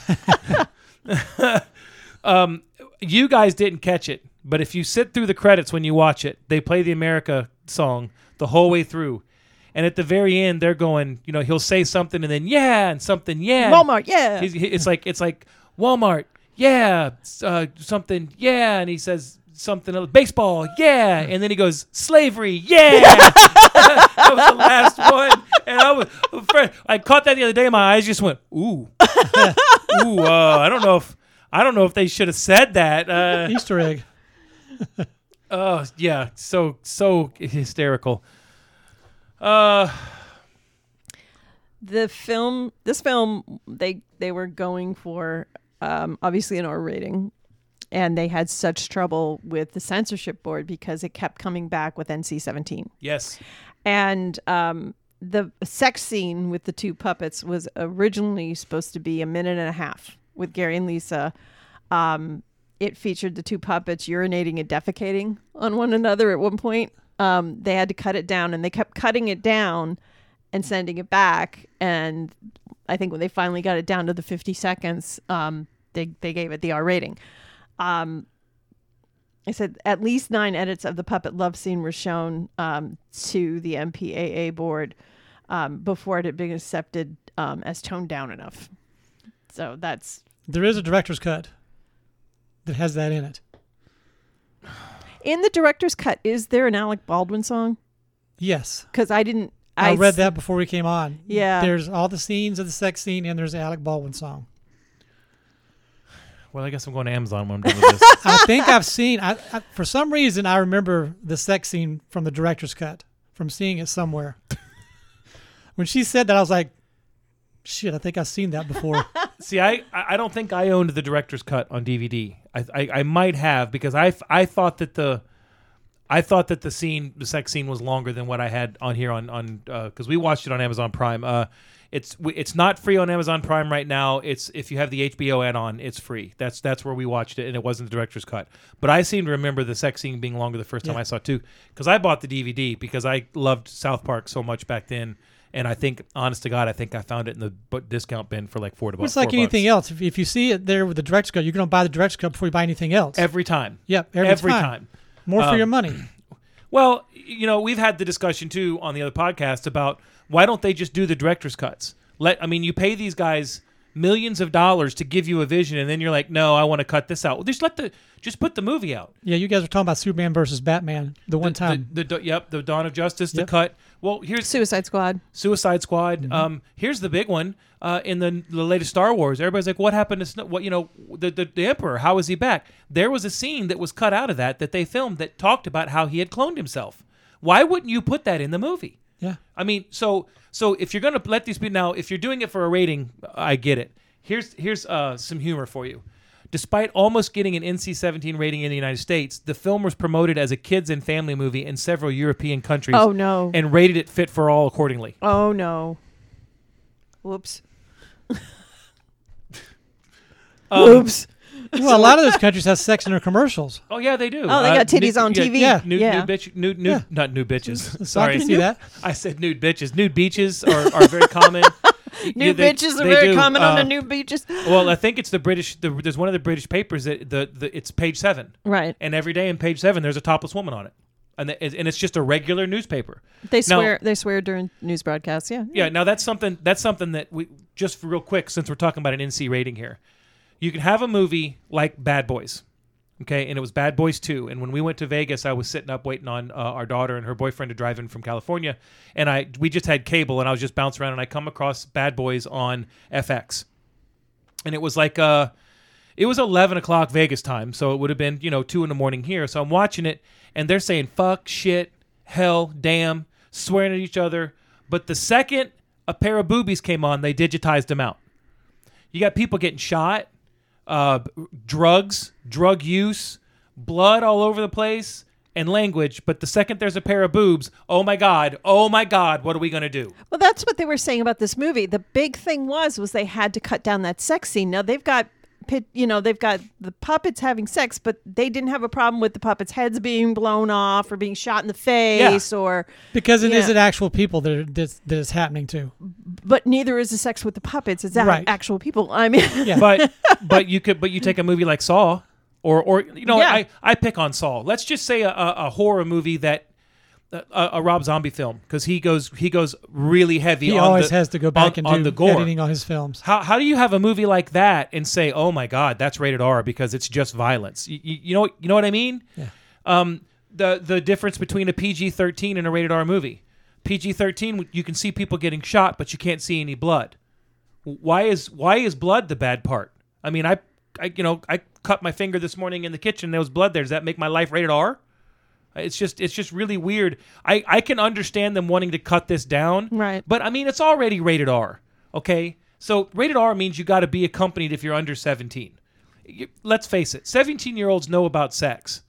um, you guys didn't catch it, but if you sit through the credits when you watch it, they play the America song the whole way through. And at the very end, they're going, you know, he'll say something and then yeah, and something yeah. Walmart, yeah. He's, he- it's like it's like Walmart, yeah, uh, something, yeah, and he says something else, baseball, yeah, and then he goes slavery, yeah. that was the last one, and I was afraid- I caught that the other day. and My eyes just went ooh, ooh. Uh, I don't know if I don't know if they should have said that. Uh, Easter egg. oh yeah, so so hysterical. Uh, the film this film they they were going for um, obviously an R rating. And they had such trouble with the censorship board because it kept coming back with NC-17 yes, and um, the sex scene with the two puppets was originally supposed to be a minute and a half with Gary and Lisa. Um, it featured the two puppets urinating and defecating on one another at one point. Um, they had to cut it down and they kept cutting it down and sending it back. And I think when they finally got it down to the 50 seconds, um, they, they gave it the R rating. Um, I said at least nine edits of the puppet love scene were shown um, to the MPAA board um, before it had been accepted um, as toned down enough. So that's There is a director's cut that has that in it. in the director's cut. Is there an Alec Baldwin song? Yes. Because I didn't. I, I read s- that before we came on. Yeah. There's all the scenes of the sex scene and there's the Alec Baldwin song. Well, I guess I'm going to Amazon when I'm done with this. I think I've seen. I, I for some reason I remember the sex scene from the director's cut from seeing it somewhere. when she said that, I was like, "Shit, I think I've seen that before." See, I, I don't think I owned the director's cut on DVD. I, I, I might have because I, I thought that the I thought that the scene the sex scene was longer than what I had on here on on because we watched it on Amazon Prime. Uh, it's it's not free on Amazon Prime right now. It's if you have the HBO add-on, it's free. That's that's where we watched it, and it wasn't the director's cut. But I seem to remember the sex scene being longer the first time Yeah. I saw it too, because I bought the DVD because I loved South Park so much back then. And I think, honest to God, I think I found it in the discount bin for like four to it's like anything else. If, if you see it there with the director's cut, you're going to buy the director's cut before you buy anything else. every time. yep, every, Every, time. time. More for Um, your money. Well, you know, we've had the discussion too on the other podcast about why don't they just do the director's cuts? Let I mean, you pay these guys millions of dollars to give you a vision, and then you're like, no, I want to cut this out. Well, just let the just put the movie out. Yeah, you guys were talking about Superman versus Batman the one The- time. the, the, yep, the Dawn of Justice, the cut. Well, here's Suicide Squad. Suicide Squad. Mm-hmm. Um, here's the big one. Uh, in the the latest Star Wars, everybody's like, "What happened to Snoke? What you know, the, the the Emperor? How is he back?" There was a scene that was cut out of that that they filmed that talked about how he had cloned himself. Why wouldn't you put that in the movie? Yeah. I mean, so so if you're gonna let these be now, if you're doing it for a rating, I get it. Here's here's uh, some humor for you. Despite almost getting an NC-17 rating in the United States, the film was promoted as a kids and family movie in several European countries Oh no. and rated it fit for all accordingly. oh no. Whoops. Um, Whoops. Well, a lot of those countries have sex in their commercials. Oh yeah, they do. Oh, they got titties on TV. yeah, Nude, Yeah. nude bitch, nude, nude, Yeah. not nude bitches. Sorry, I can see that. I said nude bitches. Nude beaches are, are very common. New Yeah, they- bitches are they very do. common on the Uh, new beaches. Well, I think it's the British. The, there's one of the British papers that the, the it's page seven, Right. and every day in page seven there's a topless woman on it, and the, and it's just a regular newspaper. They Now- swear. they swear during news broadcasts. Yeah. Yeah, now that's something that's something that we just real quick since we're talking about an NC rating here. You can have a movie like Bad Boys. Okay, and it was Bad Boys 2. And when we went to Vegas, I was sitting up waiting on uh, our daughter and her boyfriend to drive in from California, and I we just had cable and I was just bouncing around and I come across Bad Boys on FX. And it was like uh it was 11 o'clock Vegas time, so it would have been, you know, 2 in the morning here. So I'm watching it, and they're saying fuck, shit, hell, damn, swearing at each other. But the second a pair of boobies came on, they digitized them out. You got people getting shot, uh, drugs, drug use, blood all over the place, and language. But the second there's a pair of boobs, oh my God, oh my God, what are we to do? Well, that's what they were saying about this movie. The big thing was was they had to cut down that sex scene. Now they've got pit, you know, they've got the puppets having sex, but they didn't have a problem with the puppets' heads being blown off or being shot in the face or Because it Yeah. not actual people that, are, that, that is happening to. but neither is the sex with the puppets. It's Right. actual people. I mean, Yeah. but but you could but you take a movie like Saw or or you know Yeah. I I pick on Saw. Let's just say a, a, a horror movie that a, a Rob Zombie film because he goes he goes really heavy. he on always the, has to go back on, and on do the gore. editing on his films. How, how do you have a movie like that and say, "Oh my God, that's rated R" because it's just violence? You, you, you know you know what I mean? Yeah. Um, the the difference between a PG thirteen and a rated R movie. PG thirteen, you can see people getting shot, but you can't see any blood. Why is why is blood the bad part? I mean, I, I you know I cut my finger this morning in the kitchen. There was blood there. Does that make my life rated R? It's just it's just really weird. I I can understand them wanting to cut this down, Right. But I mean, it's already rated R. Okay, so rated R means you got to be accompanied if you're under 17. You- let's face it, 17 year olds know about sex,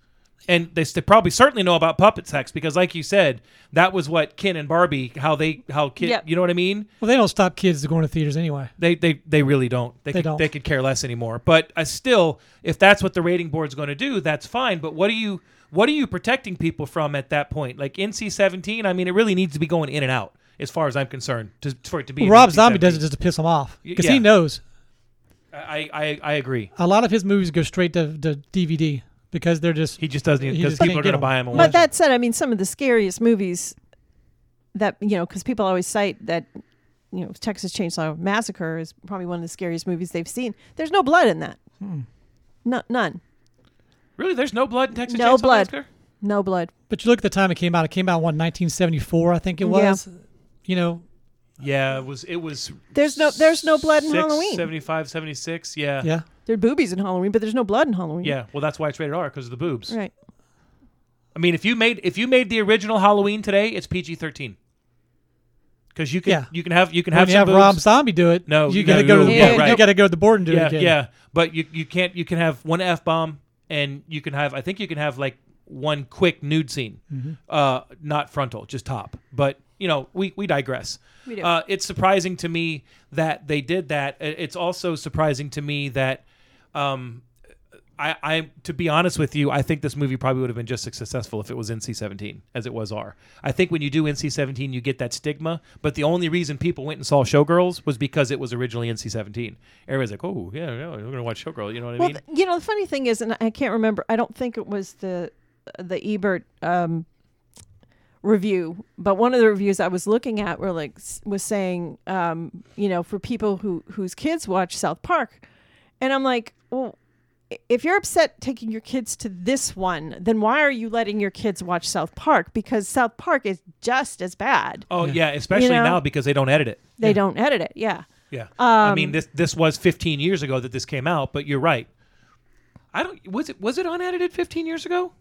and they, st- probably certainly know about puppet sex because, like you said, that was what Ken and Barbie how they how kid Yep. you know what I mean. Well, they don't stop kids going to theaters anyway. They they they really don't. They, They could, don't. They could care less anymore. But I still, if that's what the rating board's going to do, that's fine. But what are you what are you protecting people from at that point? Like NC seventeen. I mean, it really needs to be going in and out, as far as I'm concerned, to, for it to be. Well, Rob Zombie does it just to piss him off because yeah. he knows I, I I agree. a lot of his movies go straight to, to DVD because they're just He just doesn't because people are going to buy him. and But that said, I mean, some of the scariest movies that you know, because people always cite that you know, Texas Chainsaw Massacre is probably one of the scariest movies they've seen. There's no blood in that. Hmm. No, none. really, there's no blood in Texas No Chainsaw blood. Massacre? No blood. But you look at the time it came out. It came out what 1974, I think it was. Yeah. was. You know, Yeah, it was. It was. There's no- there's no blood in six, Halloween. 75, 76, Yeah. yeah. There are boobies in Halloween, but there's no blood in Halloween. Yeah. Well, that's why it's rated R because of the boobs. Right. I mean, if you made if you made the original Halloween today, it's PG thirteen. Because you can Yeah. you can have you can When have you some have boobs. Rob Zombie do it, No, you no, got to go to the yeah, board. right. You got to go to the board and do yeah, it again. yeah. But you you can't you can have one f bomb and you can have I think you can have like one quick nude scene, Mm-hmm. uh, not frontal, just top. But you know we we digress. We do. Uh, it's surprising to me that they did that. I- It's also surprising to me that. Um, I, I, to be honest with you, I think this movie probably would have been just as successful if it was NC-17 as it was R. I think when you do NC-17, you get that stigma. But the only reason people went and saw Showgirls was because it was originally NC-17. Everybody's like, "Oh, yeah, yeah, we're gonna watch Showgirl." You know what I mean? th- you know, the funny thing is, and I can't remember. I don't think it was the the Ebert um, review, but one of the reviews I was looking at were like was saying, um, you know, for people who whose kids watch South Park, and I'm like, well, if you're upset taking your kids to this one, then why are you letting your kids watch South Park? Because South Park is just as bad. Oh yeah, especially know? now because they don't edit it. They don't edit it. Yeah. Yeah. I mean Um, this this was 15 years ago that this came out, but you're right. I don't was it was it unedited 15 years ago?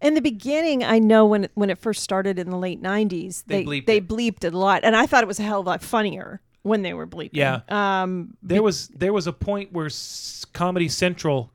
In the beginning, I know when it, when it first started in the late '90s, They they bleeped they it. bleeped it a lot, and I thought it was a hell of a lot funnier when they were bleeping. Yeah. Um. There was there was a point where S- Comedy Central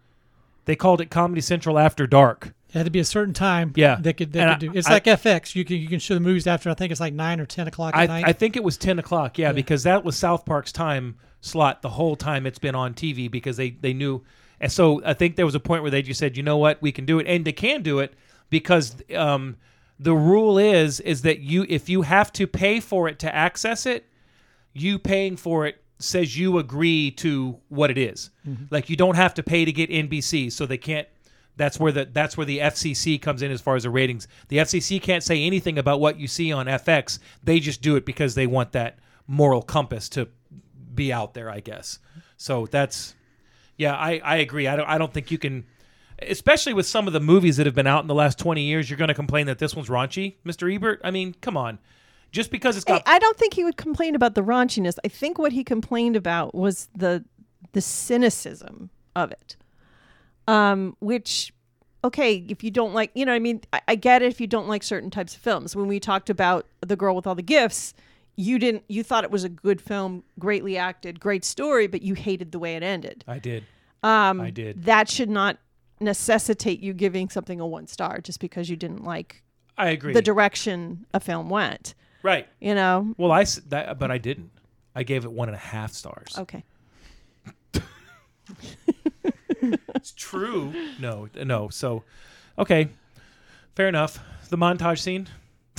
they called it Comedy Central After Dark. It had to be a certain time. Yeah. They could. They And could I- do. It's I- like FX. You can you can show the movies after. I think it's like nine or ten o'clock at I, night. I think it was 10 o'clock, yeah, because that was South Park's time slot the whole time it's been on TV because they, they knew. And so I think there was a point where they just said, you know what, we can do it. And they can do it because um, the rule is is that you if you have to pay for it to access it, you paying for it says you agree to what it is. Mm-hmm. Like you don't have to pay to get NBC, so they can't. That's where the that's where the FCC comes in as far as the ratings. The FCC can't say anything about what you see on FX. They just do it because they want that moral compass to be out there, I guess. So that's yeah, I, I agree. I don't I don't think you can especially with some of the movies that have been out in the last 20 years, you're going to complain that this one's raunchy, Mr. Ebert. I mean, come on. Just because it's I, got I don't think he would complain about the raunchiness. I think what he complained about was the the cynicism of it. Um, which okay, if you don't like, you know, I mean, I, I get it if you don't like certain types of films. When we talked about the girl with all the gifts, you didn't, you thought it was a good film, greatly acted, great story, but you hated the way it ended. I did. Um, I did. That should not necessitate you giving something a one star just because you didn't like I agree. the direction a film went. Right. You know, Well, I s- that, but I didn't. I gave it one and a half stars. okay. It's true. no, no. So, okay, fair enough. The montage scene.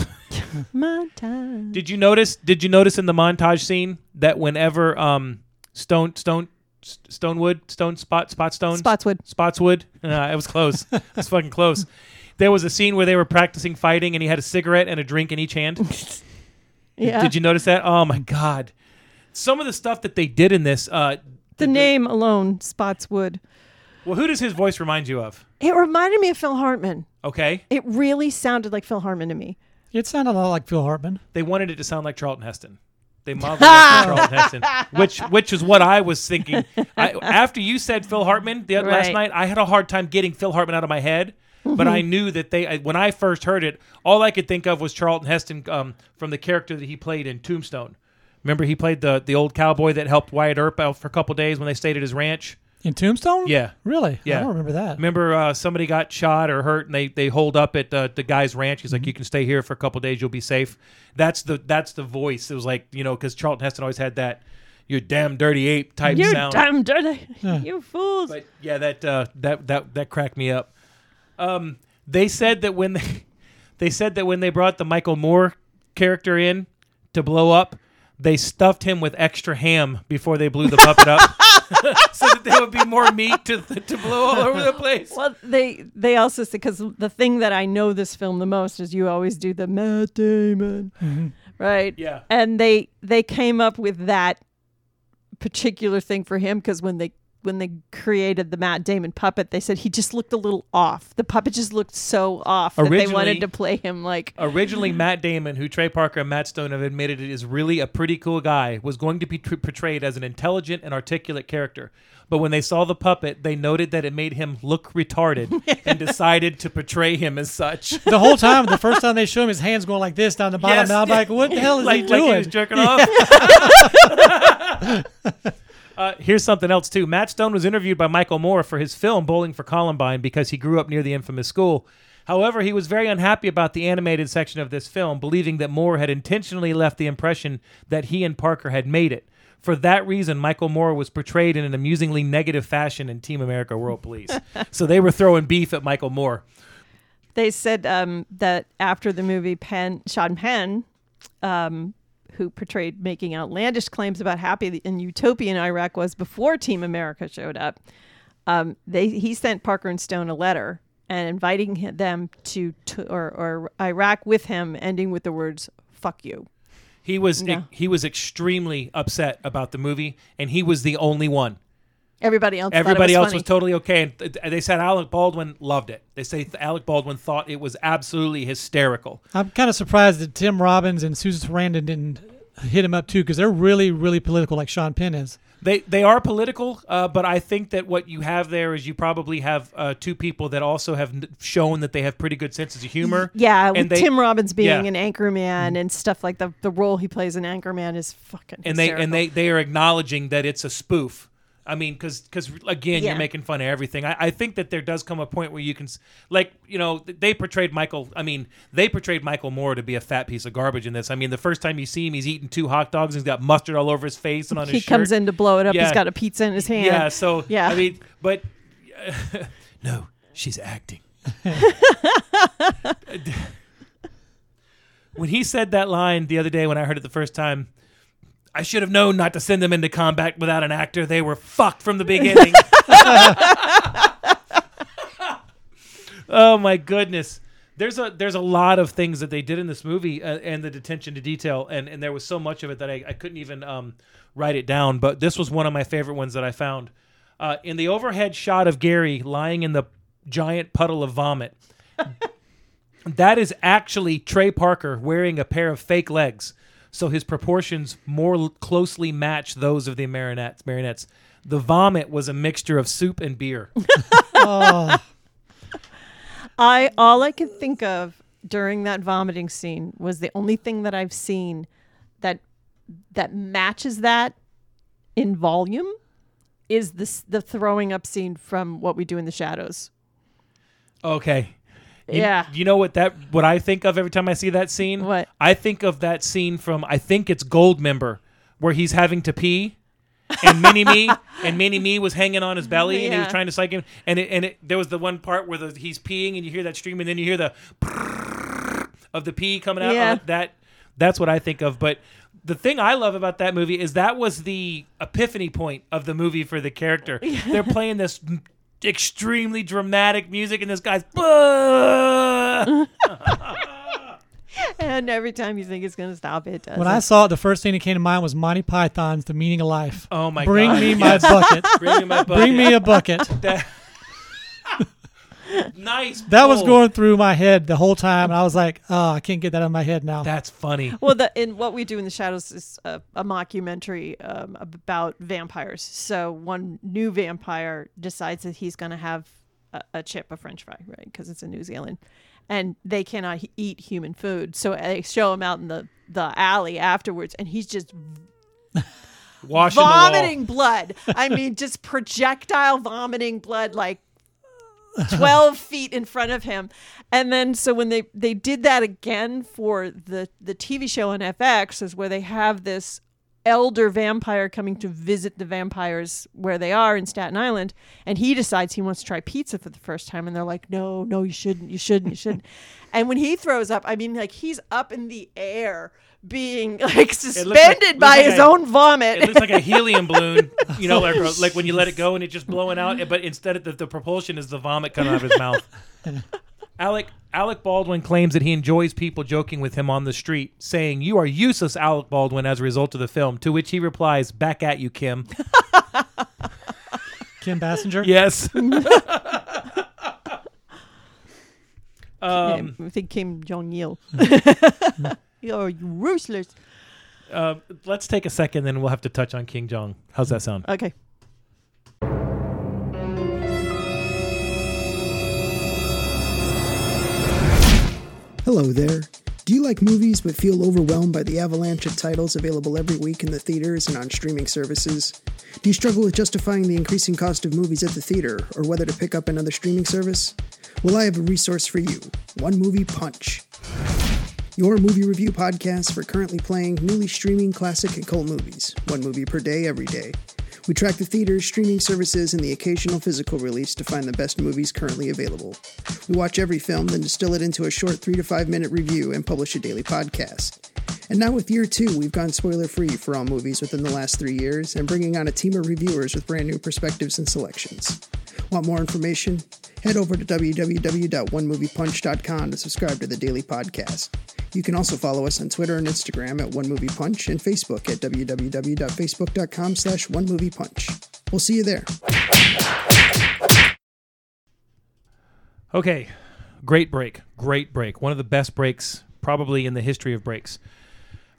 Montage. Did you notice? Did you notice in the montage scene that whenever um Stone Stone Stonewood Stone Spot Spot Stone Spotswood. Spotswood. Uh, it was close. it was fucking close. There was a scene where they were practicing fighting, and he had a cigarette and a drink in each hand. Yeah. Did you notice that? Oh my god! Some of the stuff that they did in this. Uh, the name alone Spotswood. well, who does his voice remind you of? It reminded me of Phil Hartman. Okay, It really sounded like Phil Hartman to me. it sounded a lot like Phil Hartman. they wanted it to sound like Charlton Heston. They modeled it after Charlton Heston, which which is what I was thinking. I, after you said Phil Hartman the other last night, I had a hard time getting Phil Hartman out of my head. But I knew that they I, when I first heard it, all I could think of was Charlton Heston um, from the character that he played in Tombstone. Remember, he played the the old cowboy that helped Wyatt Earp out for a couple days when they stayed at his ranch. In Tombstone? Yeah. Really? Yeah. I don't remember that. Remember, uh, somebody got shot or hurt, and they they hold up at uh, the guy's ranch. He's like, "You can stay here for a couple days. You'll be safe." That's the that's the voice. It was like you know, because Charlton Heston always had that "you damn dirty ape" type You sound. damn dirty. You fools. But yeah, that uh, that that that cracked me up. Um, they said that when they they said that when they brought the Michael Moore character in to blow up, they stuffed him with extra ham before they blew the puppet up, so that there would be more meat to to blow all over the place. Well, they they also said because the thing that I know this film the most is you always do the Matt Damon, right? Yeah. and they they came up with that particular thing for him because when they when they created the Matt Damon puppet, they said he just looked a little off. The puppet just looked so off that they Originally- wanted to play him like Originally, Matt Damon, who Trey Parker and Matt Stone have admitted it is really a pretty cool guy, was going to be tr- portrayed as an intelligent and articulate character. But when they saw the puppet, they noted that it made him look retarded and decided to portray him as such. The whole time, the first time they show him, his hands going like this down the bottom. Yes. and I'm like, what the hell is like, he like doing? he was jerking off. uh, here's something else too. Matt Stone was interviewed by Michael Moore for his film Bowling for Columbine because he grew up near the infamous school. However, he was very unhappy about the animated section of this film, believing that Moore had intentionally left the impression that he and Parker had made it. For that reason, Michael Moore was portrayed in an amusingly negative fashion in Team America World Police. so they were throwing beef at Michael Moore. they said um, that after the movie Penn, Sean Penn, um, who portrayed making outlandish claims about happy and utopian Iraq was before Team America showed up, um, they he sent Parker and Stone a letter and inviting them to, to or, or Iraq with him, ending with the words "fuck you." He was No. he was extremely upset about the movie, and he was the only one. Everybody else. thought it Everybody was else funny. was totally okay, and they said Alec Baldwin loved it. They say Alec Baldwin thought it was absolutely hysterical. I'm kind of surprised that Tim Robbins and Susan Sarandon didn't hit him up too, because they're really, really political, like Sean Penn is. They they are political, uh, but I think that what you have there is you probably have uh, two people that also have n- shown that they have pretty good senses of humor. Yeah, and with they- Tim Robbins being yeah. an anchorman and stuff like the the role he plays in Anchorman is fucking. and they and they they are acknowledging that it's a spoof. I mean, because because again, Yeah. you're making fun of everything. I, I think that there does come a point where you can, like, you know, they portrayed Michael. I mean, they portrayed Michael Moore to be a fat piece of garbage in this. I mean, the first time you see him, he's eating two hot dogs. and He's got mustard all over his face and on he his shirt. comes in to blow it up. Yeah. He's got a pizza in his hand. Yeah. So Yeah. I mean, but no, she's acting. when he said that line the other day when I heard it the first time, I should have known not to send them into combat without an actor. They were fucked from the beginning. oh my goodness. There's a there's a lot of things that they did in this movie uh, and the detention to detail and, and there was so much of it that I, I couldn't even um, write it down but this was one of my favorite ones that I found uh, in the overhead shot of Gary lying in the giant puddle of vomit that is actually Trey Parker wearing a pair of fake legs, so his proportions more closely match those of the marionettes. Marionettes. The vomit was a mixture of soup and beer. Oh, I all I can think of during that vomiting scene was the only thing that I've seen that that matches that in volume is this the throwing up scene from what we do in the shadows. Okay. You- Yeah. You know what that what I think of every time I see that scene? What? I think of that scene from I think it's Goldmember where he's having to pee and Mini Me and Mini Me was hanging on his belly and he was trying to psych him and it, and it, there was the one part where the, he's peeing and you hear that stream and then you hear the of the pee coming out Yeah. that that's what I think of but the thing I love about that movie is that was the epiphany point of the movie for the character. They're playing this extremely dramatic music and this guy's And every time you think it's gonna stop, it does. when I saw it, the first thing that came to mind was Monty Python's The Meaning of Life. Oh my Bring god. me my bucket. Bring me my bucket. Bring me a bucket. That- nice. That was pull. going through my head the whole time, and I was like, "Oh, I can't get that out of my head now." That's funny. well, the in what we do in the shadows is a, a mockumentary um, about vampires. So one new vampire decides that he's going to have a, a chip, a French fry, right? Because it's in New Zealand, and they cannot h- eat human food. So they show him out in the the alley afterwards, and he's just Washing vomiting blood. I mean, just projectile vomiting blood, like 12 feet in front of him. And then, so when they, they did that again for the, the TV show on FX, is where they have this elder vampire coming to visit the vampires where they are in Staten Island. And he decides he wants to try pizza for the first time. And they're like, no, no, you shouldn't, you shouldn't, you shouldn't. and when he throws up, I mean, like he's up in the air being like suspended by like his a- own vomit. It looks like a helium balloon, you know, like, like when you let it go and it's just blowing out. But instead of the, the propulsion is the vomit coming out of his mouth. Alec Alec Baldwin claims that he enjoys people joking with him on the street, saying, "You are useless, Alec Baldwin," as a result of the film. To which he replies, "Back at you, Kim." Kim Basinger. Yes. um, I think Kim Jong Il. You're ruthless. uh, let's take a second, then we'll have to touch on King Jong. How's that sound? Okay. Hello there. Do you like movies but feel overwhelmed by the avalanche of titles available every week in the theaters and on streaming services? Do you struggle with justifying the increasing cost of movies at the theater or whether to pick up another streaming service? Well, I have a resource for you One Movie Punch. Your movie review podcast for currently playing, newly streaming classic and cult movies. One movie per day, every day. We track the theaters, streaming services, and the occasional physical release to find the best movies currently available. We watch every film, then distill it into a short three to five minute review and publish a daily podcast. And now, with year two, we've gone spoiler free for all movies within the last three years and bringing on a team of reviewers with brand new perspectives and selections. Want more information? Head over to www.onemoviepunch.com to subscribe to the daily podcast. You can also follow us on Twitter and Instagram at One Movie Punch and Facebook at www.facebook.com slash One Movie Punch. We'll see you there. Okay, great break. Great break. One of the best breaks probably in the history of breaks.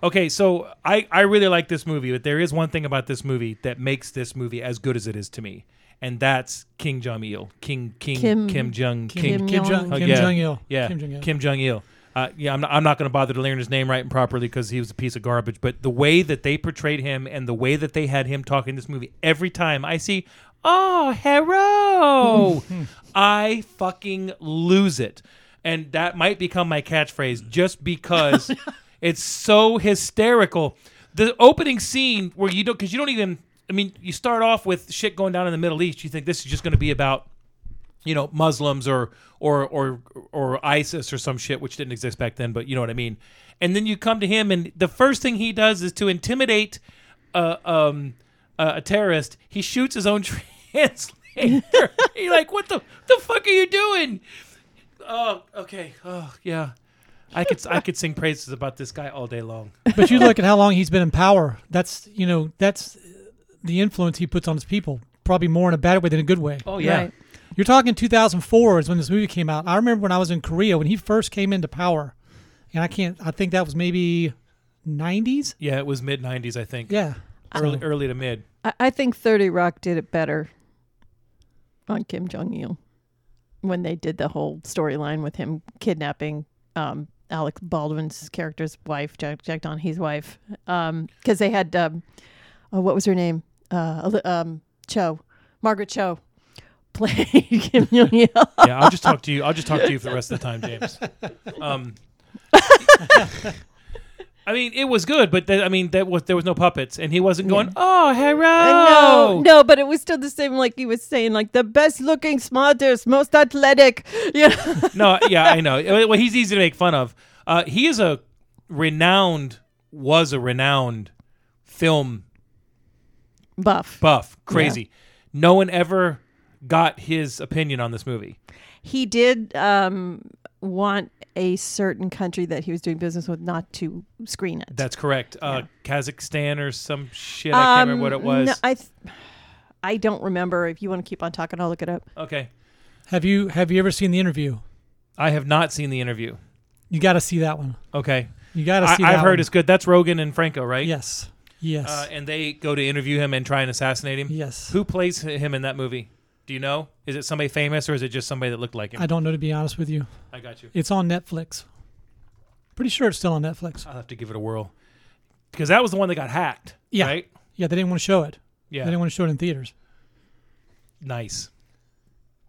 Okay, so I, I really like this movie, but there is one thing about this movie that makes this movie as good as it is to me, and that's King Jong Il, King King Kim- Kim, Jong Kim King Kim Jong Kim yeah. Jong Il. yeah Kim Jong Il. Kim Jong Il. Uh, yeah, I'm not, I'm not going to bother to learn his name right and properly because he was a piece of garbage. But the way that they portrayed him and the way that they had him talking in this movie, every time I see, oh, hero, I fucking lose it. And that might become my catchphrase just because it's so hysterical. The opening scene where you don't, because you don't even, I mean, you start off with shit going down in the Middle East. You think this is just going to be about you know Muslims or or or or ISIS or some shit which didn't exist back then, but you know what I mean. And then you come to him, and the first thing he does is to intimidate uh, um, uh, a terrorist. He shoots his own translator. You're like, what the the fuck are you doing? Oh, okay. Oh, yeah. I could I could sing praises about this guy all day long. But you look at how long he's been in power. That's you know that's the influence he puts on his people. Probably more in a bad way than a good way. Oh yeah. Right. You're talking 2004 is when this movie came out. I remember when I was in Korea when he first came into power, and I can't. I think that was maybe 90s. Yeah, it was mid '90s, I think. Yeah. early So- early to mid. I, I think 30 Rock did it better on Kim Jong Il when they did the whole storyline with him kidnapping um, Alec Baldwin's character's wife, Jack, Jack Donaghy's wife, because they had um, oh, what was her name? Uh, um, Cho, Margaret Cho, play Kim Jong Il. yeah, I'll just talk to you. I'll just talk to you for the rest of the time, James. Um, I mean, it was good, but th- I mean, that was there was no puppets, and he wasn't going, "Oh, hero." no, no, but it was still the same. Like he was saying, like the best looking, smartest, most athletic. Yeah, no, yeah, I know. Well, he's easy to make fun of. Uh, he is a renowned, was a renowned film buff. buff. Crazy. No one ever got his opinion on this movie. he did um, want a certain country that he was doing business with not to screen it. That's correct. Uh, Kazakhstan or some shit. I can't remember what it Um, was. no, I, th- I don't remember. If you want to keep on talking, I'll look it up. okay. Have you Have you ever seen the interview? I have not seen the interview. You got to see that one. Okay. You got to I, see. I've that heard one. it's good. That's Rogan and Franco, right? Yes. Yes. Uh, and they go to interview him and try and assassinate him. yes. Who plays him in that movie? Do you know? Is it somebody famous or is it just somebody that looked like him? I don't know to be honest with you. I got you. It's on Netflix. Pretty sure it's still on Netflix. I'll have to give it a whirl because that was the one that got hacked. Yeah. Right. Yeah, they didn't want to show it. Yeah. They didn't want to show it in theaters. Nice.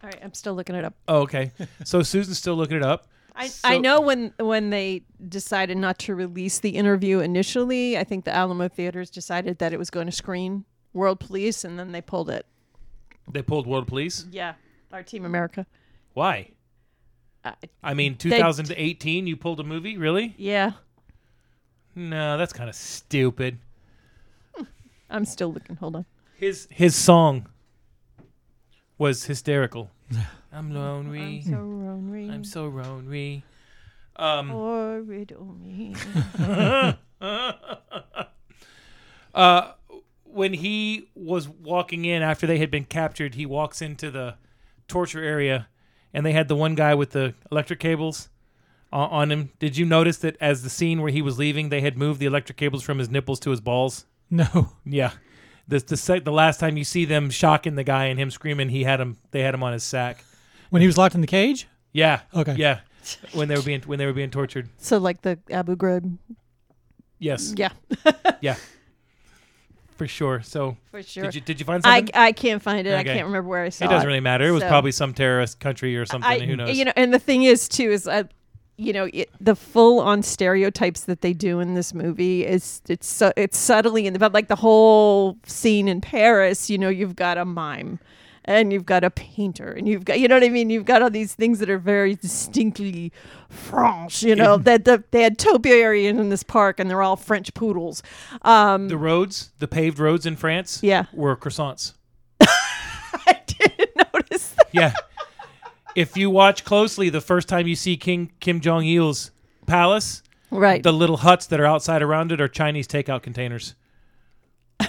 All right, I'm still looking it up. Oh, okay. so Susan's still looking it up. I, So- I know when when they decided not to release the interview initially, I think the Alamo Theaters decided that it was going to screen World Police, and then they pulled it. They pulled World Police. Yeah, our Team America. Why? Uh, I mean, 2018. You pulled a movie, really? yeah, No, that's kind of stupid. I'm still looking. Hold on. His his song was hysterical. I'm lonely. I'm so lonely. I'm so lonely. Um, Poor widow me. uh, when he was walking in after they had been captured, he walks into the torture area, and they had the one guy with the electric cables on, on him. Did you notice that as the scene where he was leaving, they had moved the electric cables from his nipples to his balls? No. Yeah. The the, sec- the last time you see them shocking the guy and him screaming, he had him. They had him on his sack. When he was locked in the cage? Yeah. Okay. Yeah. When they were being when they were being tortured. so like the Abu Ghraib. Yes. Yeah, Yeah. For sure. So for sure. did you did you find I, something? I can't find it. I can't remember where I saw it it. doesn't really matter. It was So- probably some terrorist country or something. I, Who knows? You know, and the thing is too is I, you know, it, the full on stereotypes that they do in this movie is it's su- it's subtly in about like the whole scene in Paris. You know, you've got a mime. And you've got a painter, and you've got, you know what I mean? You've got all these things that are very distinctly French, you know, that the, they had topiary in this park, and they're all French poodles. Um, the roads, the paved roads in France, yeah. were croissants. I didn't notice that. Yeah. if you watch closely, the first time you see King Kim Jong Il's palace, Right. the little huts that are outside around it are Chinese takeout containers.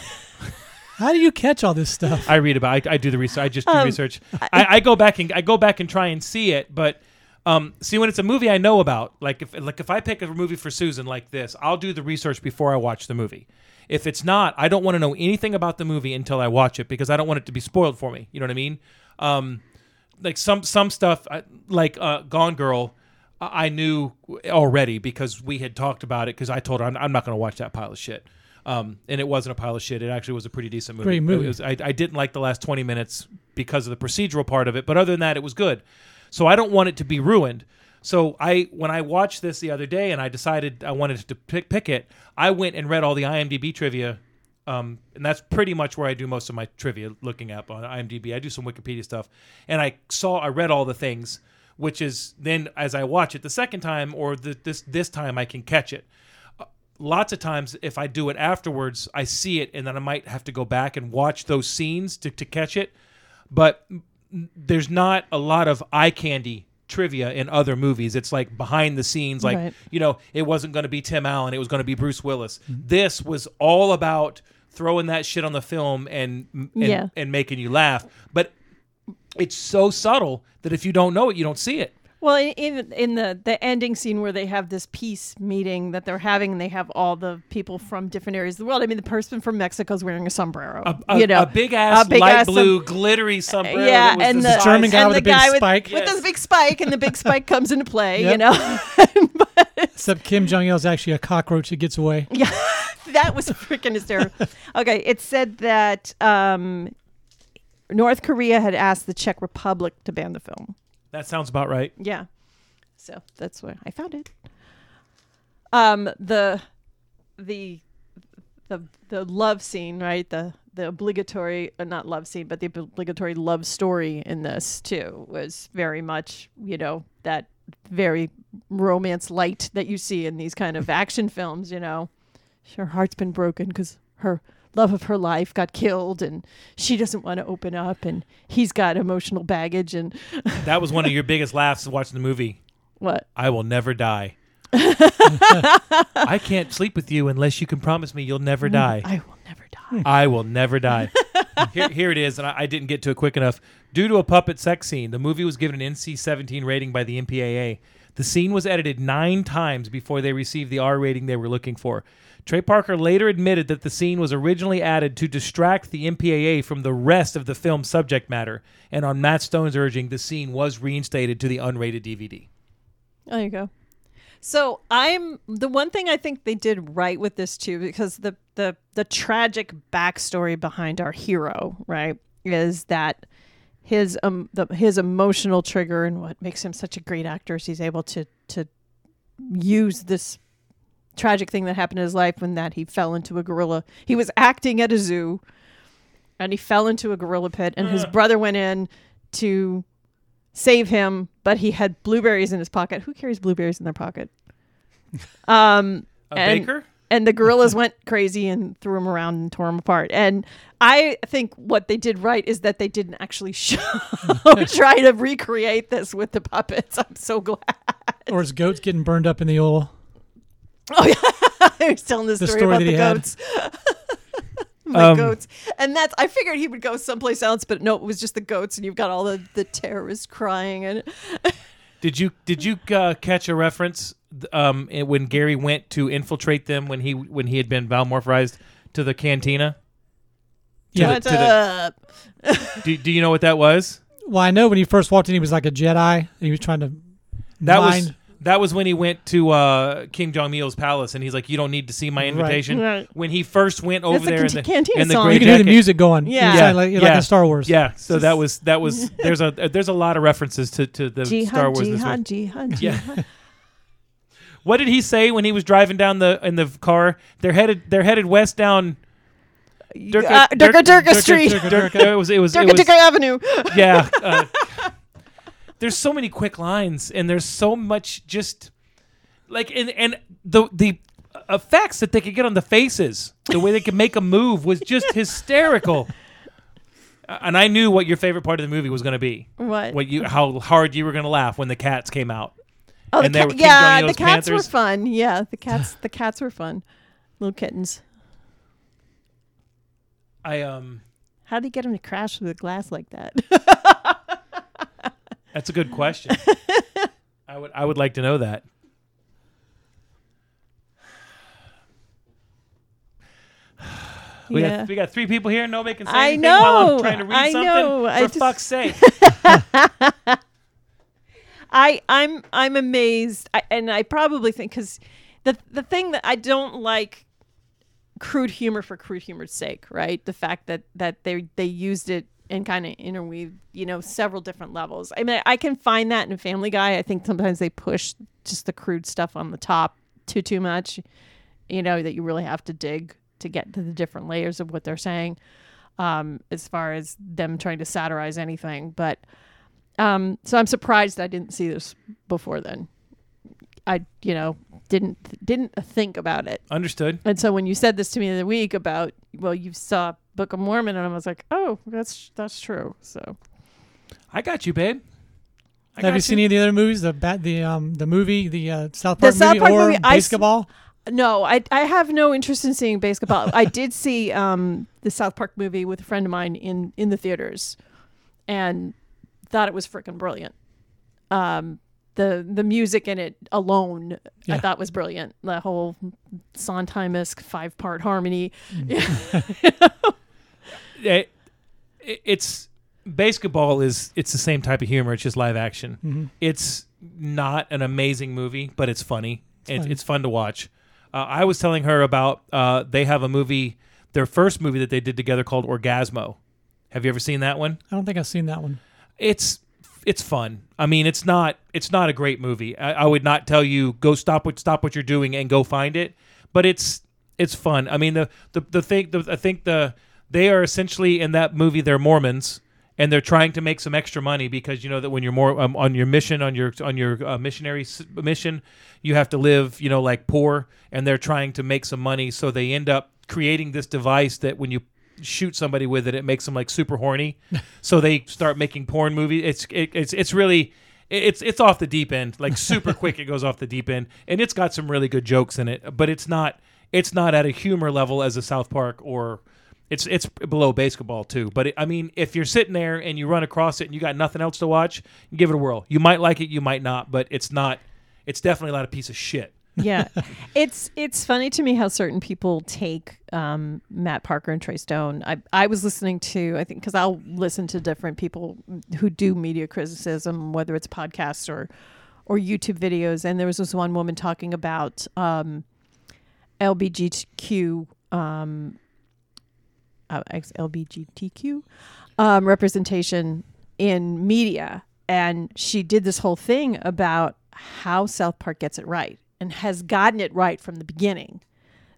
How do you catch all this stuff? I read about. I, I do the research. I just do Um, research. I, I go back and I go back and try and see it, but um, see when it's a movie I know about. Like if like if I pick a movie for Susan like this, I'll do the research before I watch the movie. If it's not, I don't want to know anything about the movie until I watch it because I don't want it to be spoiled for me. You know what I mean? Um, like some some stuff like uh, Gone Girl. I I knew already because we had talked about it. Because I told her I'm, I'm not going to watch that pile of shit, um, and it wasn't a pile of shit. It actually was a pretty decent movie. Great movie. It was- I, I didn't like the last 20 minutes because of the procedural part of it, but other than that, it was good. So I don't want it to be ruined. So I, when I watched this the other day and I decided I wanted to pick, pick it, I went and read all the IMDb trivia, um, and that's pretty much where I do most of my trivia looking up on IMDb. I do some Wikipedia stuff, and I saw, I read all the things, which is then as I watch it the second time or the, this this time I can catch it lots of times if I do it afterwards, I see it and then I might have to go back and watch those scenes to, to catch it. But there's not a lot of eye candy trivia in other movies. It's like behind the scenes, like, Right. you know, it wasn't going to be Tim Allen, it was going to be Bruce Willis. Mm-hmm. This was all about throwing that shit on the film and and, Yeah. and making you laugh. But it's so subtle that if you don't know it, you don't see it. Well, even in the the ending scene where they have this peace meeting that they're having, and they have all the people from different areas of the world. I mean, the person from Mexico is wearing a sombrero. A, a, you know, a big ass, a big light ass blue, som- glittery sombrero. yeah, that was and the the, German guy and with the a big guy with, spike. with Yes. the big spike, and the big spike comes into play. You Yep. know, Except Kim Jong Il is actually a cockroach that gets away. Yeah, that was freaking hysterical. okay, it said that um, North Korea had asked the Czech Republic to ban the film. That sounds about right. Yeah, so that's where I found it. Um, the the the the love scene, right? The the obligatory, uh, not love scene, but the obligatory love story in this too was very much, you know, that very romance light that you see in these kind of action films. You know, her heart's been broken because her love of her life got killed, and she doesn't want to open up, and he's got emotional baggage, and That was one of your biggest laughs watching the movie. what? I will never die. I can't sleep with you unless you can promise me you'll never mm, die. I will never die. I will never die. here, here it is, and I, I didn't get to it quick enough. Due to a puppet sex scene, the movie was given an NC-17 rating by the MPAA. The scene was edited nine times before they received the R rating they were looking for. Trey Parker later admitted that the scene was originally added to distract the MPAA from the rest of the film's subject matter, and on Matt Stone's urging, the scene was reinstated to the unrated DVD. There you go. So I'm the one thing I think they did right with this too, because the the the tragic backstory behind our hero, right, is that his um the his emotional trigger and what makes him such a great actor is he's able to to use this tragic thing that happened in his life when that he fell into a gorilla. He was acting at a zoo and he fell into a gorilla pit and his brother went in to save him, but he had blueberries in his pocket. Who carries blueberries in their pocket? Um A and, baker? and the gorillas went crazy and threw him around and tore him apart. And I think what they did right is that they didn't actually show try to recreate this with the puppets. I'm so glad. Or his goats getting burned up in the oil. Oh yeah, I was telling the The story, story about the goats. My Um, goats, and that's. I figured he would go someplace else, but no, it was just the goats, and you've got all the the terrorists crying, and Did you did you uh, catch a reference um, when Gary went to infiltrate them when he when he had been valmorphized to the cantina? To Yeah. the- what's to the- up? do, do you know what that was? Well, I know when he first walked in, he was like a Jedi, and he was trying to That was mind. That was when he went to uh, Kim Jong Il's palace, and he's like, "You don't need to see my invitation." Right. When he first went over That's the there in Cant- the, Cantina in the song. gray You can hear the jacket. music going. Yeah. It's like, like in Star Wars. Yeah, so that was that was there's a there's a lot of references to, to the Jihad, Star Wars. this jihad, week. jihad, Yeah. What did he say when he was driving down the in the car? They're headed they're headed west down Durka Uh, Durka Durka Street. Durka, Durka- Durka. it was it was it was Durka Avenue. yeah. Uh, there's so many quick lines, and there's so much just like and and the the effects that they could get on the faces, the way they could make a move was just hysterical. and I knew what your favorite part of the movie was going to be. What? What you how hard you were going to laugh when the cats came out. Oh, the ca- yeah, the cats Panthers. were fun. Yeah, the cats. the cats were fun. Little kittens. I um How did he get him to crash through the glass like that? that's a good question. I would I would like to know that. We yeah. got we got three people here. Nobody can say I anything while I'm know, trying to read I something. know, For I just- fuck's sake! I I'm I'm amazed, I, and I probably think because the the thing that I don't like crude humor for crude humor's sake, right? The fact that that they they used it and kind of interweave, you know, several different levels. I mean, I can find that in Family Guy. I think sometimes they push just the crude stuff on the top too too much, you know, that you really have to dig to get to the different layers of what they're saying. Um, as far as them trying to satirize anything, but um, so I'm surprised I didn't see this before then. I, you know, didn't didn't think about it. Understood. And so when you said this to me the other week about, well, you saw Book of Mormon, and I was like, oh, that's that's true. So I got you, babe. I Have got you seen any of the other movies? The bat, the um, the movie, the uh, South Park the South movie, Park or movie, I s- BASEketball? no, I I have no interest in seeing BASEketball. I did see um, the South Park movie with a friend of mine in in the theaters, and thought it was freaking brilliant. Um, the the music in it alone, I thought was brilliant. The whole Sondheim-esque five part harmony. it, it- it's BASEketball is it's the same type of humor. It's just live action. Mm-hmm. It's not an amazing movie, but it's funny. It's, fun. it's fun to watch. Uh, I was telling her about uh, they have a movie, their first movie that they did together called Orgasmo. Have you ever seen that one? I don't think I've seen that one. It's it's fun. I mean, it's not it's not a great movie. I, I would not tell you go stop what stop what you're doing and go find it, but it's it's fun. I mean, the the the thing the, I think the they are essentially in that movie they're Mormons and they're trying to make some extra money because you know that when you're more um, on your mission on your on your uh, missionary s- mission, you have to live you know like poor, and they're trying to make some money, so they end up creating this device that when you shoot somebody with it, it makes them like super horny. so they start making porn movies. It's it, it's it's really it's it's off the deep end, like super quick. It goes off the deep end, and it's got some really good jokes in it, but it's not it's not at a humor level as a South Park or it's it's below BASEketball too. But it, I mean, if you're sitting there and you run across it and you got nothing else to watch, give it a whirl. You might like it, you might not, but it's not. It's definitely not a piece of shit. yeah it's it's funny to me how certain people take um, matt parker and trey stone i i was listening to i think because i'll listen to different people who do media criticism whether it's podcasts or or youtube videos and there was this one woman talking about um lbgtq um uh, lbgtq um representation in media. And she did this whole thing about how south park gets it right and has gotten it right from the beginning.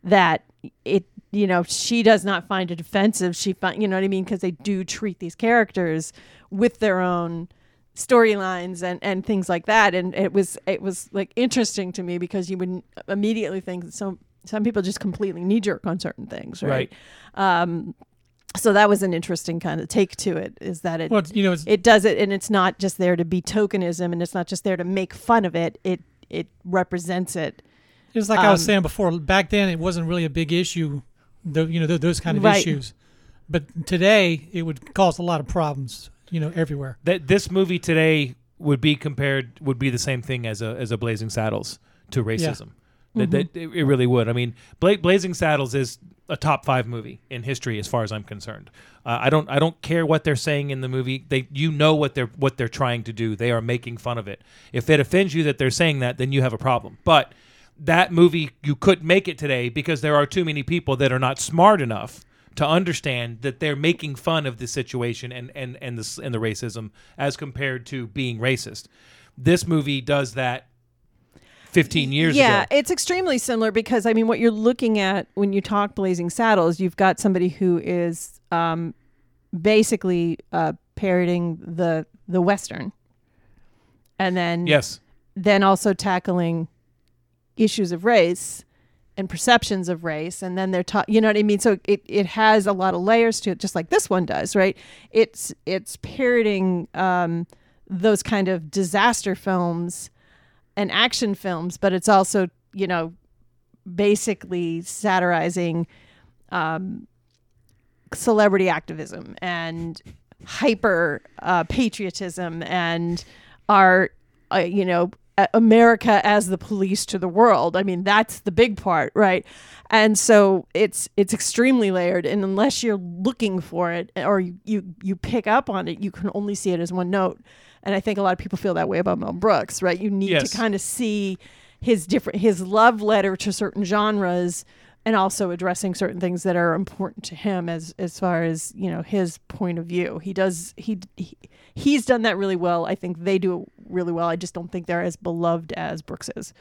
That it you know she does not find it offensive. She find you know what i mean? Because they do treat these characters with their own storylines and and things like that. And it was it was like interesting to me because you would immediately think that some some people just completely knee jerk on certain things right, um so that was an interesting kind of take to it is that it Well, you know, it's, it does it and it's not just there to be tokenism and it's not just there to make fun of it it it represents it it's like I was um, saying before. Back then, it wasn't really a big issue. The, you know, th- those kind of Right. issues. But today, it would cause a lot of problems. You know, everywhere. That this movie today would be compared would be the same thing as a as a Blazing Saddles to racism. That, that it really would. I mean, Bla- Blazing Saddles is a top five movie in history as far as I'm concerned. Uh, I don't I don't care what they're saying in the movie. They you know what they're what they're trying to do. They are making fun of it. If it offends you that they're saying that, then you have a problem. But that movie you couldn't make it today because there are too many people that are not smart enough to understand that they're making fun of the situation and and and the and the racism as compared to being racist. This movie does that 15 years yeah, ago. it's extremely similar because I mean, what you're looking at when you talk Blazing Saddles, you've got somebody who is um, basically uh, parroting the the Western, and then Yes. then also tackling issues of race and perceptions of race and then they're taught you know what i mean so it, it has a lot of layers to it just like this one does right it's it's parroting um, those kind of disaster films and action films but it's also you know basically satirizing um, celebrity activism and hyper uh, patriotism and our uh, you know America as the police to the world. I mean that's the big part, right? And so it's it's extremely layered, and unless you're looking for it or you you, you pick up on it, you can only see it as one note. And I think a lot of people feel that way about Mel Brooks, right? You need Yes. to kind of see his different his love letter to certain genres and also addressing certain things that are important to him as as far as you know his point of view he does he, he he's done that really well i think they do it really well i just don't think they're as beloved as brooks is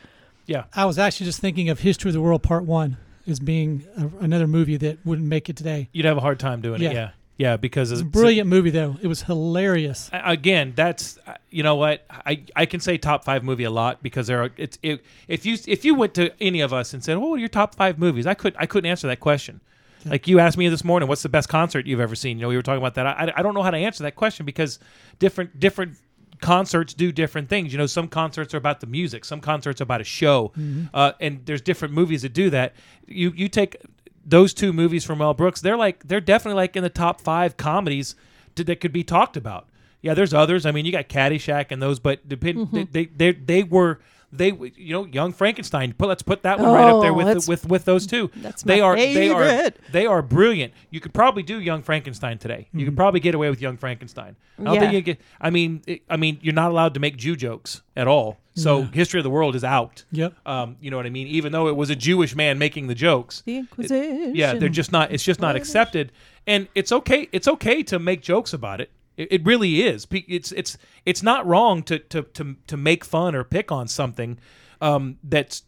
Yeah. I was actually just thinking of History of the World Part One as being a, another movie that wouldn't make it today. You'd have a hard time doing it. Yeah. Yeah. Yeah, because It's a brilliant movie though. It was hilarious. again that's uh, you know what? I i can say top five movie a lot because there are it's it, if you if you went to any of us and said what are your top five movies? I could i couldn't answer that question. Like you asked me this morning what's the best concert you've ever seen? You know we were talking about that. I i don't know how to answer that question because different different concerts do different things. You know some concerts are about the music. Some concerts are about a show. Uh, and there's different movies that do that. You you take those two movies from Mel Brooks, they're like they're definitely like in the top five comedies to, that could be talked about. Yeah, there's others. I mean, you got Caddyshack and those, but depend, mm-hmm. they, they they they were they you know Young Frankenstein. Put let's put that one right up there Oh, with that's- with with those two. that's they my are they are favorite. they are brilliant. You could probably do Young Frankenstein today. You could probably get away with Young Frankenstein. I don't Yeah. think you get. I mean, it, I mean, you're not allowed to make Jew jokes at all. So History of the World is out. Yep. Um, you know what I mean? Even though it was a Jewish man making the jokes, the inquisition yeah, they're just not. It's just not accepted, and it's okay. It's okay to make jokes about it. It, it really is. It's it's it's not wrong to to to to make fun or pick on something um, that's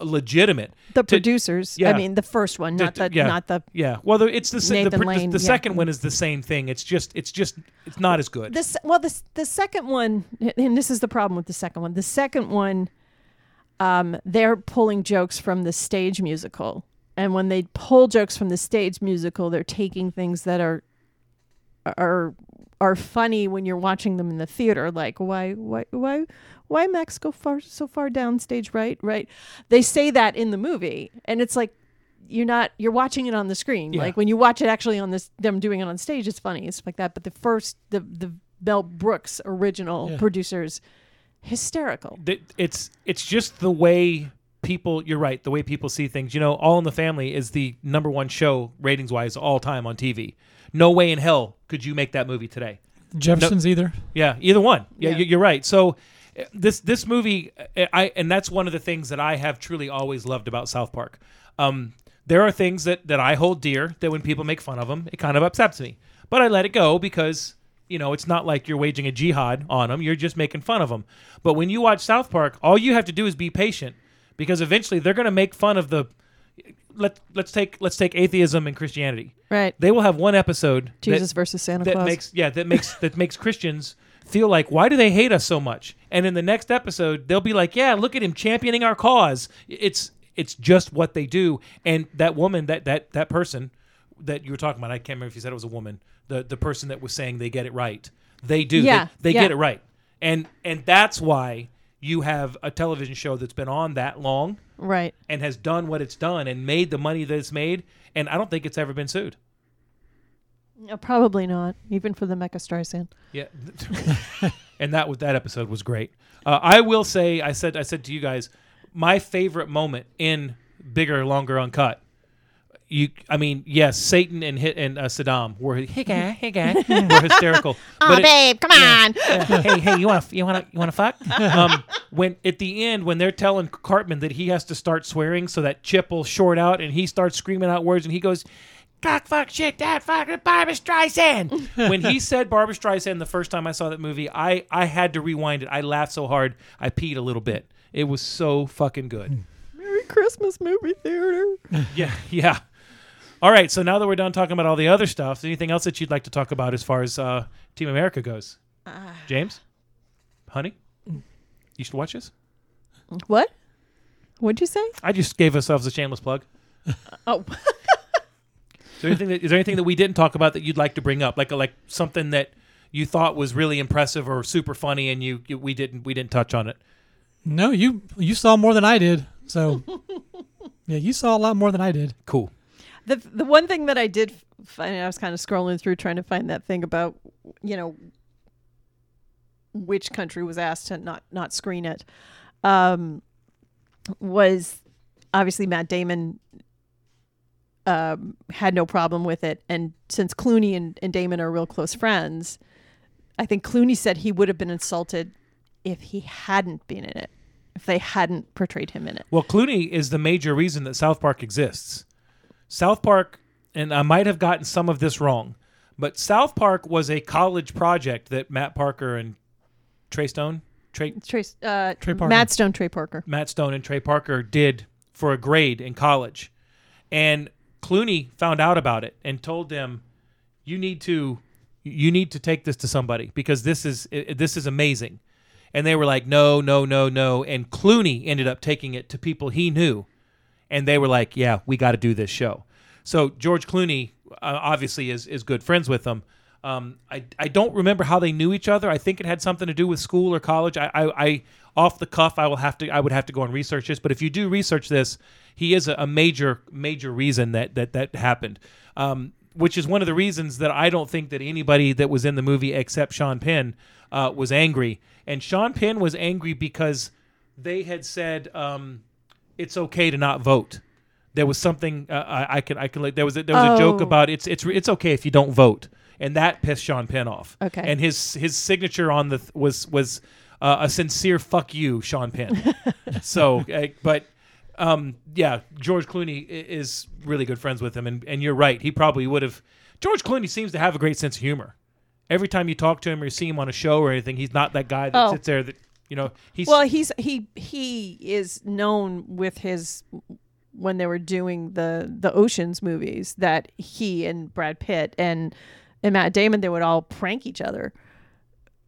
legitimate. the To- producers yeah. i mean the first one not the yeah, not the yeah. Well, the, it's the s- the, pr- the, the yeah. second one is the same thing. It's just it's just it's not as good. this well the the second one and this is the problem with the second one the second one um they're pulling jokes from the stage musical and when they pull jokes from the stage musical they're taking things that are are are funny when you're watching them in the theater like why why why why max go far so far down stage right right? They say that in the movie and it's like you're not you're watching it on the screen. Yeah. like when you watch it actually on this them doing it on stage it's funny it's like that but the first the the Mel Brooks original Yeah. producers hysterical. It's it's just the way people you're right the way people see things. You know all in the family is the number one show ratings wise all time on tv no way in hell could you make that movie today. Jefferson's either. yeah either one. Yeah, Yeah. you- you're right. So uh, this this movie uh, i and that's one of the things that i have truly always loved about south park. Um there are things that that i hold dear that when people make fun of them it kind of upsets me. But i let it go because you know it's not like you're waging a jihad on them you're just making fun of them but when you watch south park all you have to do is be patient because eventually they're going to make fun of the let let's take let's take atheism and christianity right they will have one episode that- Jesus versus Santa that Claus makes yeah that makes that makes Christians feel like why do they hate us so much? And in the next episode, they'll be like, yeah, look at him championing our cause. It's it's just what they do. And that woman, that that that person that you were talking about, I can't remember if you said it was a woman. The the person that was saying they get it right, they do. Yeah, they, they yeah. get it right. And and that's why you have a television show that's been on that long right and has done what it's done and made the money that it's made. And I don't think it's ever been sued. Uh, probably not even for the Mecha Streisand Yeah, and that was that episode was great. Uh, I will say, I said, I said to you guys, my favorite moment in bigger, longer, uncut. You, I mean, yes, Satan and hit and uh, Saddam were hey guy, hey guy, were hysterical. but it- babe come on yeah, hey, hey, you want to, you want to, you want to fuck? Um, when at the end, when they're telling Cartman that he has to start swearing so that Chip will short out, and he starts screaming out words, and he goes, "Cock, fuck, shit, that fucking Barbra Streisand." when he said Barbra Streisand the first time I saw that movie, I I had to rewind it. I laughed so hard I peed a little bit. It was so fucking good. Merry Christmas movie theater Yeah, yeah. All right, so now that we're done talking about all the other stuff, anything else that you'd like to talk about as far as uh, Team America goes? James, honey, you should watch this. what What'd you say? I just gave ourselves a shameless plug. Oh, Is there anything that, is there anything that we didn't talk about that you'd like to bring up, like like something that you thought was really impressive or super funny, and you, you we didn't we didn't touch on it? No, you you saw more than I did. So yeah, you saw a lot more than I did. Cool. The the one thing that I did find, I was kind of scrolling through trying to find that thing about, you know, which country was asked to not not screen it, um, was obviously Matt Damon. Um, had no problem with it, and since Clooney and, and Damon are real close friends, I think Clooney said he would have been insulted if he hadn't been in it, if they hadn't portrayed him in it. Well, Clooney is the major reason that South Park exists. South Park, and I might have gotten some of this wrong, but South Park was a college project that Matt Parker and Trey Stone, Trey, Trace, uh, Trey Parker. Matt Stone, Trey Parker. Matt Stone and Trey Parker did for a grade in college. And Clooney found out about it and told them, "You need to, you need to take this to somebody because this is this is amazing." And they were like, "No, no, no, no." And Clooney ended up taking it to people he knew, and they were like, "Yeah, we got to do this show." So George Clooney uh, obviously is is good friends with them. Um, I I don't remember how they knew each other. I think it had something to do with school or college. I, I, I off the cuff, I will have to I would have to go and research this. But if you do research this, he is a, a major major reason that that that happened. Um, which is one of the reasons that I don't think that anybody that was in the movie except Sean Penn uh, was angry. And Sean Penn was angry because they had said um, it's okay to not vote. There was something uh, I, I can I can there was a, there was a joke Oh. about it's it's it's okay if you don't vote, and that pissed Sean Penn off. Okay. and his his signature on the th- was was uh, a sincere fuck you, Sean Penn. so, uh, but um, yeah, George Clooney i- is really good friends with him, and and you're right, he probably would have. George Clooney seems to have a great sense of humor. Every time you talk to him or you see him on a show or anything, he's not that guy that Oh. sits there that you know he's Well, he's he he is known with his when they were doing the the Ocean's movies that he and Brad Pitt and and Matt Damon they would all prank each other.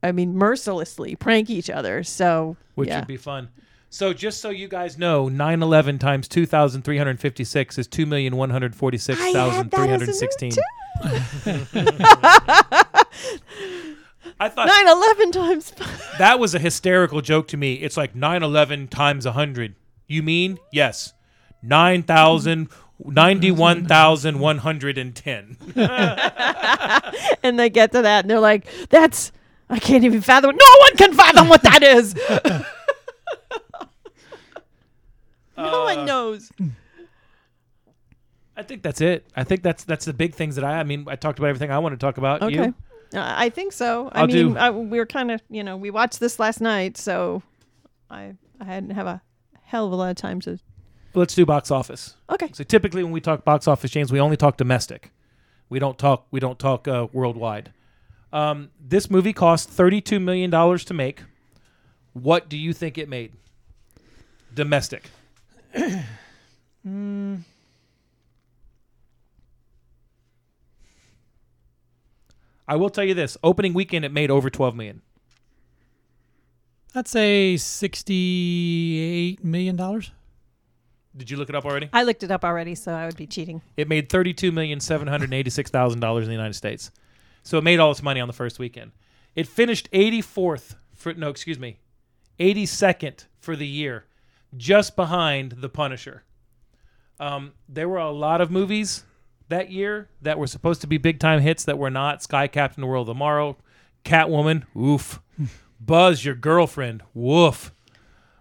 I mean, mercilessly prank each other. So which yeah. would be fun. So just so you guys know, 911 times 2,356 is 2,146,316. I thought nine eleven times. that was a hysterical joke to me. It's like 911 times 100. You mean? Yes. 9,000 91,110. and they get to that and they're like, "That's I can't even fathom. No one can fathom what that is." no Uh, one knows. I think that's it. I think that's that's the big things that I I mean, I talked about everything I want to talk about. Okay. You? Uh, I think so. I I'll mean, do- I, we were kind of, you know, we watched this last night, so I I hadn't have a hell of a lot of time to. Let's do box office. Okay. So typically when we talk box office chains, we only talk domestic. We don't talk we don't talk uh, worldwide. Um, this movie cost thirty two million dollars to make. What do you think it made? Domestic. I will tell you this: opening weekend, it made over twelve million. I'd say sixty-eight million dollars. Did you look it up already? I looked it up already, so I would be cheating. It made thirty-two million seven hundred eighty-six thousand dollars in the United States. So it made all its money on the first weekend. It finished eighty-fourth for no, excuse me, eighty-second for the year, just behind The Punisher. Um, there were a lot of movies that year that were supposed to be big-time hits that were not. Sky Captain: The World of Tomorrow, Catwoman, oof, Buzz, Your Girlfriend, woof.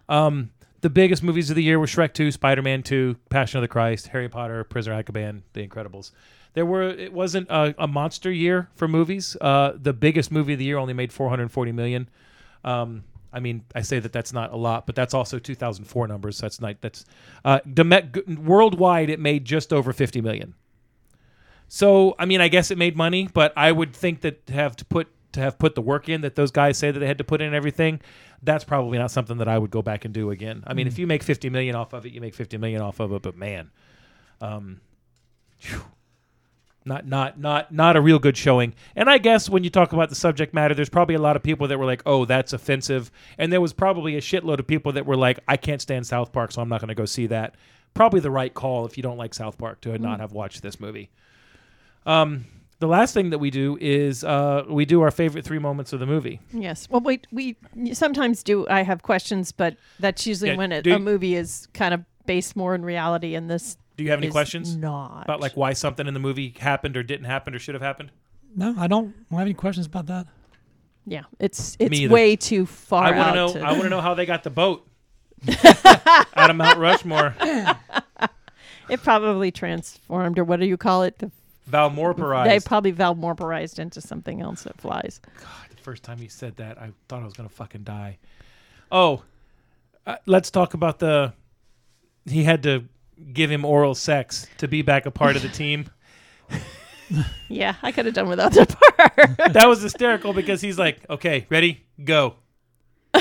Um, the biggest movies of the year were Shrek 2, Spider-Man 2, Passion of the Christ, Harry Potter, Prisoner of Azkaban, The Incredibles. There were it wasn't a, a monster year for movies. Uh, the biggest movie of the year only made 440 million. Um, I mean, I say that that's not a lot, but that's also 2004 numbers. So that's not that's uh, worldwide it made just over 50 million. So I mean, I guess it made money, but I would think that to have to put to have put the work in that those guys say that they had to put in everything, that's probably not something that I would go back and do again. I mean, if you make 50 million off of it, you make 50 million off of it, but man, um, phew. not not not not a real good showing. And I guess when you talk about the subject matter, there's probably a lot of people that were like, "Oh, that's offensive," and there was probably a shitload of people that were like, "I can't stand South Park, so I'm not going to go see that." Probably the right call if you don't like South Park to not have watched this movie. Um, the last thing that we do is uh, we do our favorite three moments of the movie. Yes. Well, we we sometimes do. I have questions, but that's usually Yeah, when it, you- a movie is kind of based more in reality, and this Do you have any is questions Not about like why something in the movie happened or didn't happen or should have happened? No, I don't, I have any questions about that. yeah, it's it's way too far I want to know. to- I want to know how they got the boat out of Mount Rushmore. it probably transformed, or what do you call it? The, Valmorparized. they probably valmorparized into something else that flies. God, the first time you said that, I thought I was gonna fucking die. Oh, uh, let's talk about the. He had to give him oral sex to be back a part of the team. Yeah, I could have done without that part. That was hysterical because he's like, "Okay, ready, go."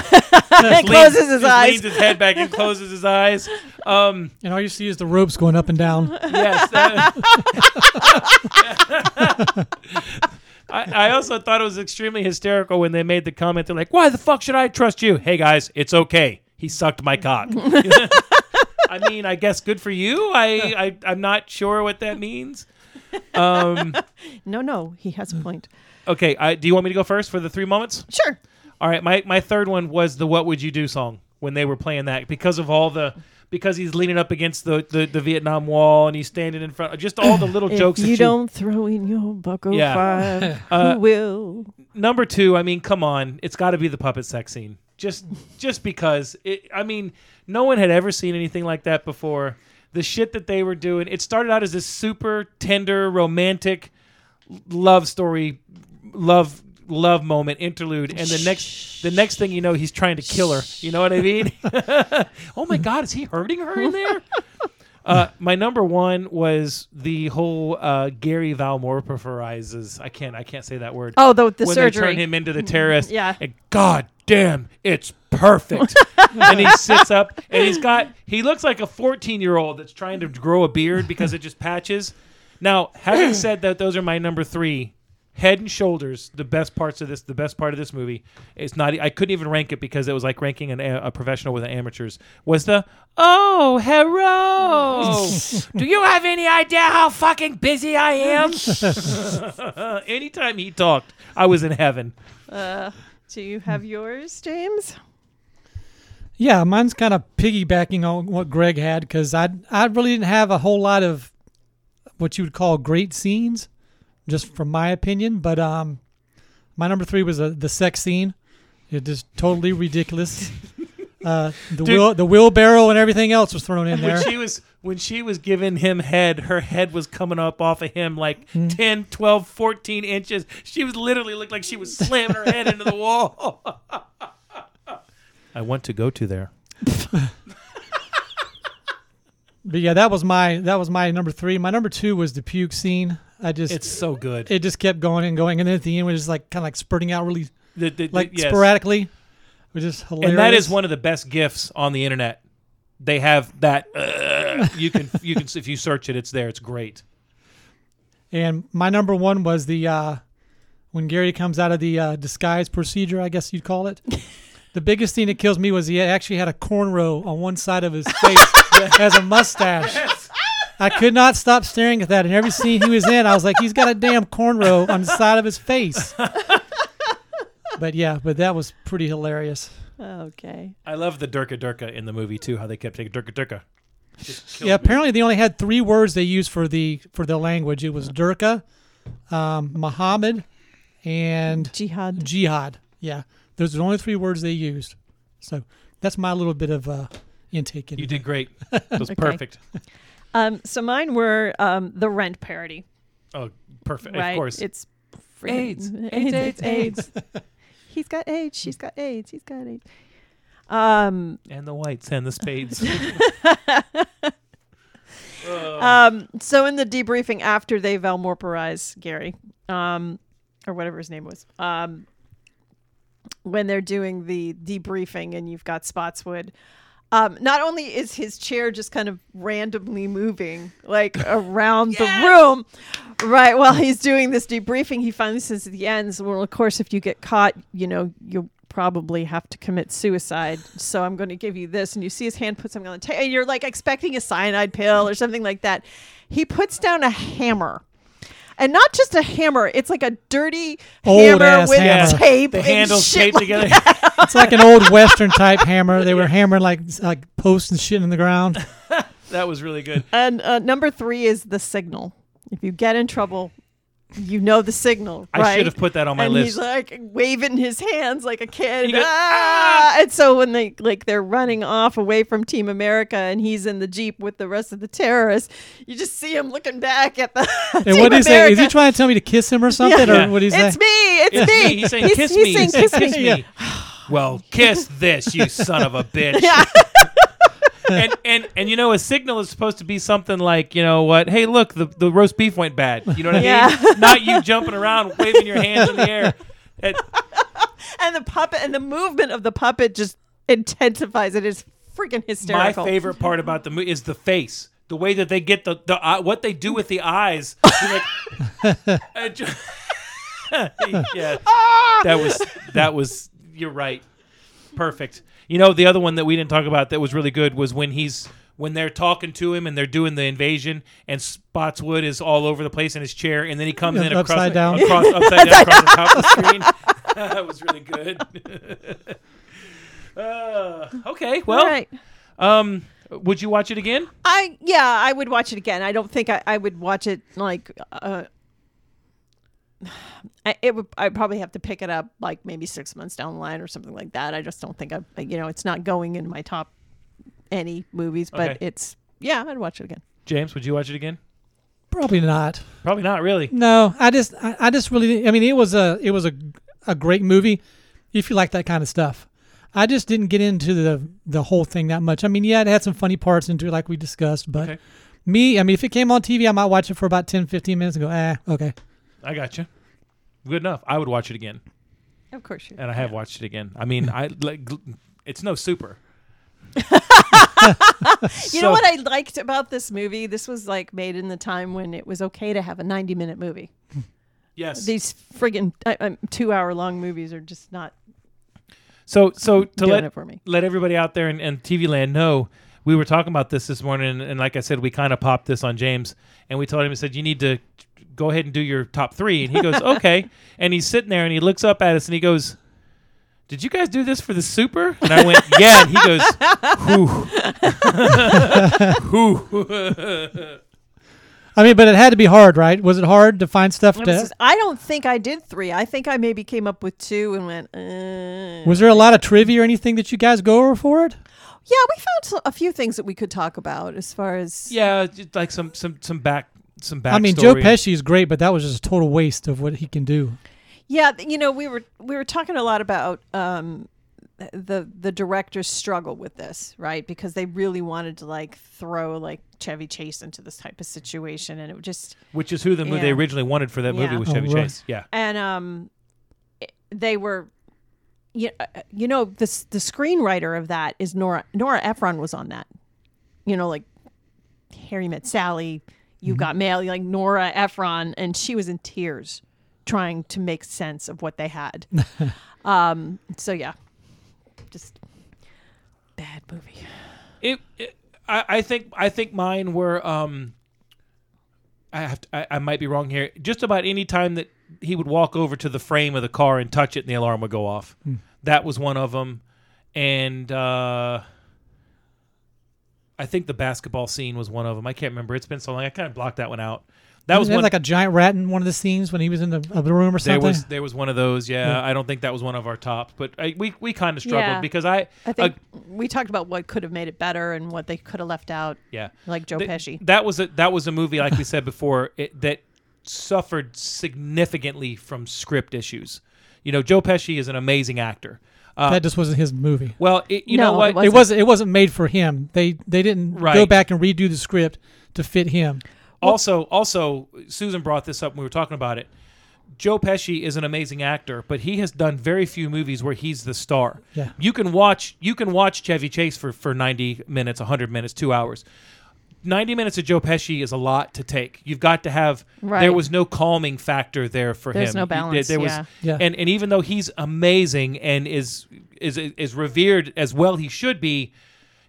and Just closes leans- his just eyes. leans his head back and closes his eyes. Um, And all you see is the ropes going up and down. yes. that- I, I also thought it was extremely hysterical when they made the comment. They're like, "Why the fuck should I trust you?" Hey guys, it's okay. He sucked my cock. I mean, I guess good for you. I, I I'm not sure what that means. Um, No, no, he has a point. okay, I, do you want me to go first for the three moments? Sure. All right, my my third one was the "What Would You Do" song when they were playing that because of all the because he's leaning up against the, the, the Vietnam Wall and he's standing in front. Just all the little jokes. if that you don't throw in your bucko Yeah. five, Uh, will? number two. I mean, come on, it's got to be the puppet sex scene. Just just because it. I mean, no one had ever seen anything like that before. The shit that they were doing. It started out as this super tender, romantic love story, love love moment interlude, and the next the next thing you know, he's trying to kill her. You know what I mean? oh my god, is he hurting her in there? Uh, my number one was the whole uh, Gary Valmorparizes. I can't. I can't say that word. Oh, the, the when surgery. they turn him into the terrorist. Yeah. And God damn, it's perfect. and he sits up and he's got. He looks like a 14 year old that's trying to grow a beard because it just patches. Now, having said that, those are my number three. Head and shoulders, the best parts of this, the best part of this movie. It's not. I couldn't even rank it because it was like ranking an, a professional with an amateurs. Was the oh hello? Do you have any idea how fucking busy I am? Anytime he talked, I was in heaven. Uh, do you have yours, James? Yeah, mine's kind of piggybacking on what Greg had because I I really didn't have a whole lot of what you would call great scenes, just from my opinion. But um, my number three was uh, the sex scene. It just totally ridiculous. Uh, the Dude. wheel, the wheelbarrow and everything else was thrown in there. When she was when she was giving him head, her head was coming up off of him like Hmm. 10, 12, 14 inches. She was literally looked like she was slamming her head into the wall. I want to go to there. But yeah, that was my that was my number three. My number two was the puke scene. I just It's so good. it just kept going and going, and then at the end it was just like kind of like spurting out really The- the- the- like yes. sporadically. It was just hilarious. and that is one of the best gifs on the internet. They have that. uh, you can you can if you search it, it's there. It's great. And my number one was the uh, when Gary comes out of the uh, disguise procedure, I guess you'd call it. the biggest thing that kills me was he actually had a cornrow on one side of his face as a mustache. I could not stop staring at that. In every scene he was in, I was like, he's got a damn cornrow on the side of his face. but yeah, but that was pretty hilarious. Okay. I love the Durka Durka in the movie too. How they kept taking Durka Durka. Just killed Yeah, me. apparently they only had three words they used for the for the language. It was Durka, um, Muhammad, and Jihad. jihad. Yeah, those are the only three words they used. So that's my little bit of uh, intake. In You it. did great. That was Okay. perfect. Um, so mine were um, the Rent parody. Oh, perfect. Right. Of course. It's AIDS. AIDS, AIDS. AIDS. He's got AIDS. She's got AIDS. He's got AIDS. Um, and the whites and the spades. um, so in the debriefing after they Valmorporize Gary, um, or whatever his name was, um, when they're doing the debriefing and you've got Spotswood, Um, not only is his chair just kind of randomly moving like around the room, right while he's doing this debriefing, he finally says at the end, "Well, of course, if you get caught, you know you'll probably have to commit suicide. So I'm going to give you this." And you see his hand put something on the table, and you're like expecting a cyanide pill or something like that. He puts down a hammer. And not just a hammer; it's like a dirty Old hammer with hammer. tape. The and handles shit taped like together. It's like an old Western type hammer. They were hammering like like posts and shit in the ground. that was really good. And uh, number three is the signal. If you get in trouble, you know the signal. I should have put that on my and list. he's like waving his hands like a kid. Goes, ah! And so when they like they're running off away from Team America and he's in the jeep with the rest of the terrorists, you just see him looking back at the And Team what did he say? Is he trying to tell me to kiss him or something? Yeah. Or what did he say? It's me. It's It's me. me. He's saying, "Kiss he's me." saying, He says, "Kiss "Kiss me." me." Well, kiss this, you son of a bitch. And and and you know, a signal is supposed to be something like, you know what? Hey, look, the the roast beef went bad. You know what I Yeah. mean? Not you jumping around, waving your hands in the air. It- And the puppet and the movement of the puppet just intensifies. It is freaking hysterical. my favorite part about the movie is the face. The way that they get the, the eye what they do with the eyes. Like, yeah, ah! that was that was. You're right. Perfect. You know, the other one that we didn't talk about that was really good was when he's when they're talking to him and they're doing the invasion and Spotswood is all over the place in his chair and then he comes Yeah, in across, upside down. across upside down across the top of the screen. that was really good. uh, okay, well, All right. um, would you watch it again? I yeah, I would watch it again. I don't think I, I would watch it like uh I, it would I'd probably have to pick it up like maybe six months down the line or something like that. I just don't think I you know, it's not going in my top any movies, but Okay. it's yeah, I'd watch it again. James, would you watch it again? Probably not. Probably not really. No, I just, I, I just really, I mean, it was a, it was a, a great movie, if you like that kind of stuff. I just didn't get into the the whole thing that much. I mean, yeah, it had some funny parts into it, like we discussed, but Okay. me, I mean, if it came on TV, I might watch it for about 10, 15 minutes and go, eh, okay. I got you. Good enough. I would watch it again, Of course you and I have watched it again. I mean, I like. gl- It's no super. You know what I liked about this movie? This was like made in the time when it was okay to have a 90 minute movie. Yes. These friggin' uh, um, two hour long movies are just not So so to doing let it for me. let everybody out there in, in TV land know, we were talking about this this morning, and, and like I said, we kind of popped this on James, and we told him, we said, you need to go ahead and do your top three, and he goes, okay, and he's sitting there, and he looks up at us, and he goes. Did you guys do this for the super? And I went, yeah. And he goes, whew. whew. I mean, but it had to be hard, right? Was it hard to find stuff to? just- I don't think I did three. I think I maybe came up with two and went. Uh. Was there a lot of trivia or anything that you guys go over for it? Yeah, we found a few things that we could talk about as far as. yeah, like some some some back some back. I mean, Joe Pesci is great, but that was just a total waste of what he can do. Yeah, you know, we were we were talking a lot about um, the the director's struggle with this, right? Because they really wanted to like throw like Chevy Chase into this type of situation, and it just which is who the movie they originally wanted for that movie Yeah. was Oh, Chevy right. Chase. Yeah, and um, it- they were. You, uh, you know the the screenwriter of that is Nora Nora Ephron was on that, you know like Harry Met Sally, You Got Mail, like Nora Ephron, and she was in tears trying to make sense of what they had. um, so yeah, just bad movie. it, it I, I think I think mine were um I have to, I, I might be wrong here. Just about any time that he would walk over to the frame of the car and touch it and the alarm would go off. That was one of them. And uh I think the basketball scene was one of them. I can't remember. It's been so long. I kind of blocked that one out. That was Wasn't there one like a giant rat in one of the scenes when he was in the, uh, the room or there something. was there was one of those. Yeah, Yeah. I don't think that was one of our tops, but I, we we kind of struggled Yeah. because I I think uh, we talked about what could have made it better and what they could have left out, yeah. like Joe Th- Pesci. That was a that was a movie like we said before it, that suffered significantly from script issues. You know, Joe Pesci is an amazing actor. Uh, that just wasn't his movie. well, it, you No, know what? it wasn't. It wasn't. It wasn't made for him. They they didn't go back and redo the script to fit him. also, also, Susan brought this up when we were talking about it. Joe Pesci is an amazing actor, but he has done very few movies where he's the star. Yeah. You can watch you can watch Chevy Chase for for 90 minutes, 100 minutes, 2 hours. 90 minutes of Joe Pesci is a lot to take. You've got to have Right. there was no calming factor there for him. There's no balance, There, was yeah. Yeah. and and even though he's amazing and is is is revered as well he should be,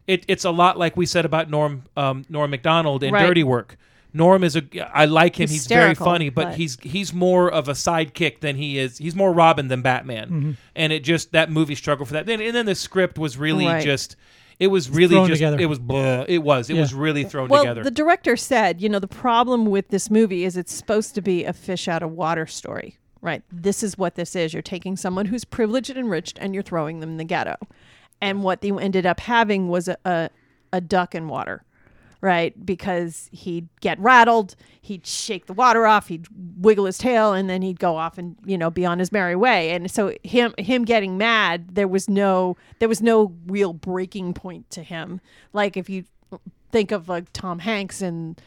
it, it's a lot like we said about Norm um, Norm Macdonald in Right. Dirty Work. Norm is a I like him. He's very funny, but, but- he's he's more of a sidekick than he is. He's more Robin than Batman, Mm-hmm. and it just that movie struggled for that. Then and then the script was really Right. just. It was really thrown just. together. It was. Blah. It was. It Yeah. was really thrown well, together. the director said, you know, the problem with this movie is it's supposed to be a fish out of water story, right? This is what this is. You're taking someone who's privileged and enriched and you're throwing them in the ghetto. And what they ended up having was a, a, a duck in water, right? Because he'd get rattled, he'd shake the water off, he'd wiggle his tail, and then he'd go off and you know be on his merry way. And so him him getting mad, there was no there was no real breaking point to him. Like if you think of like Tom Hanks and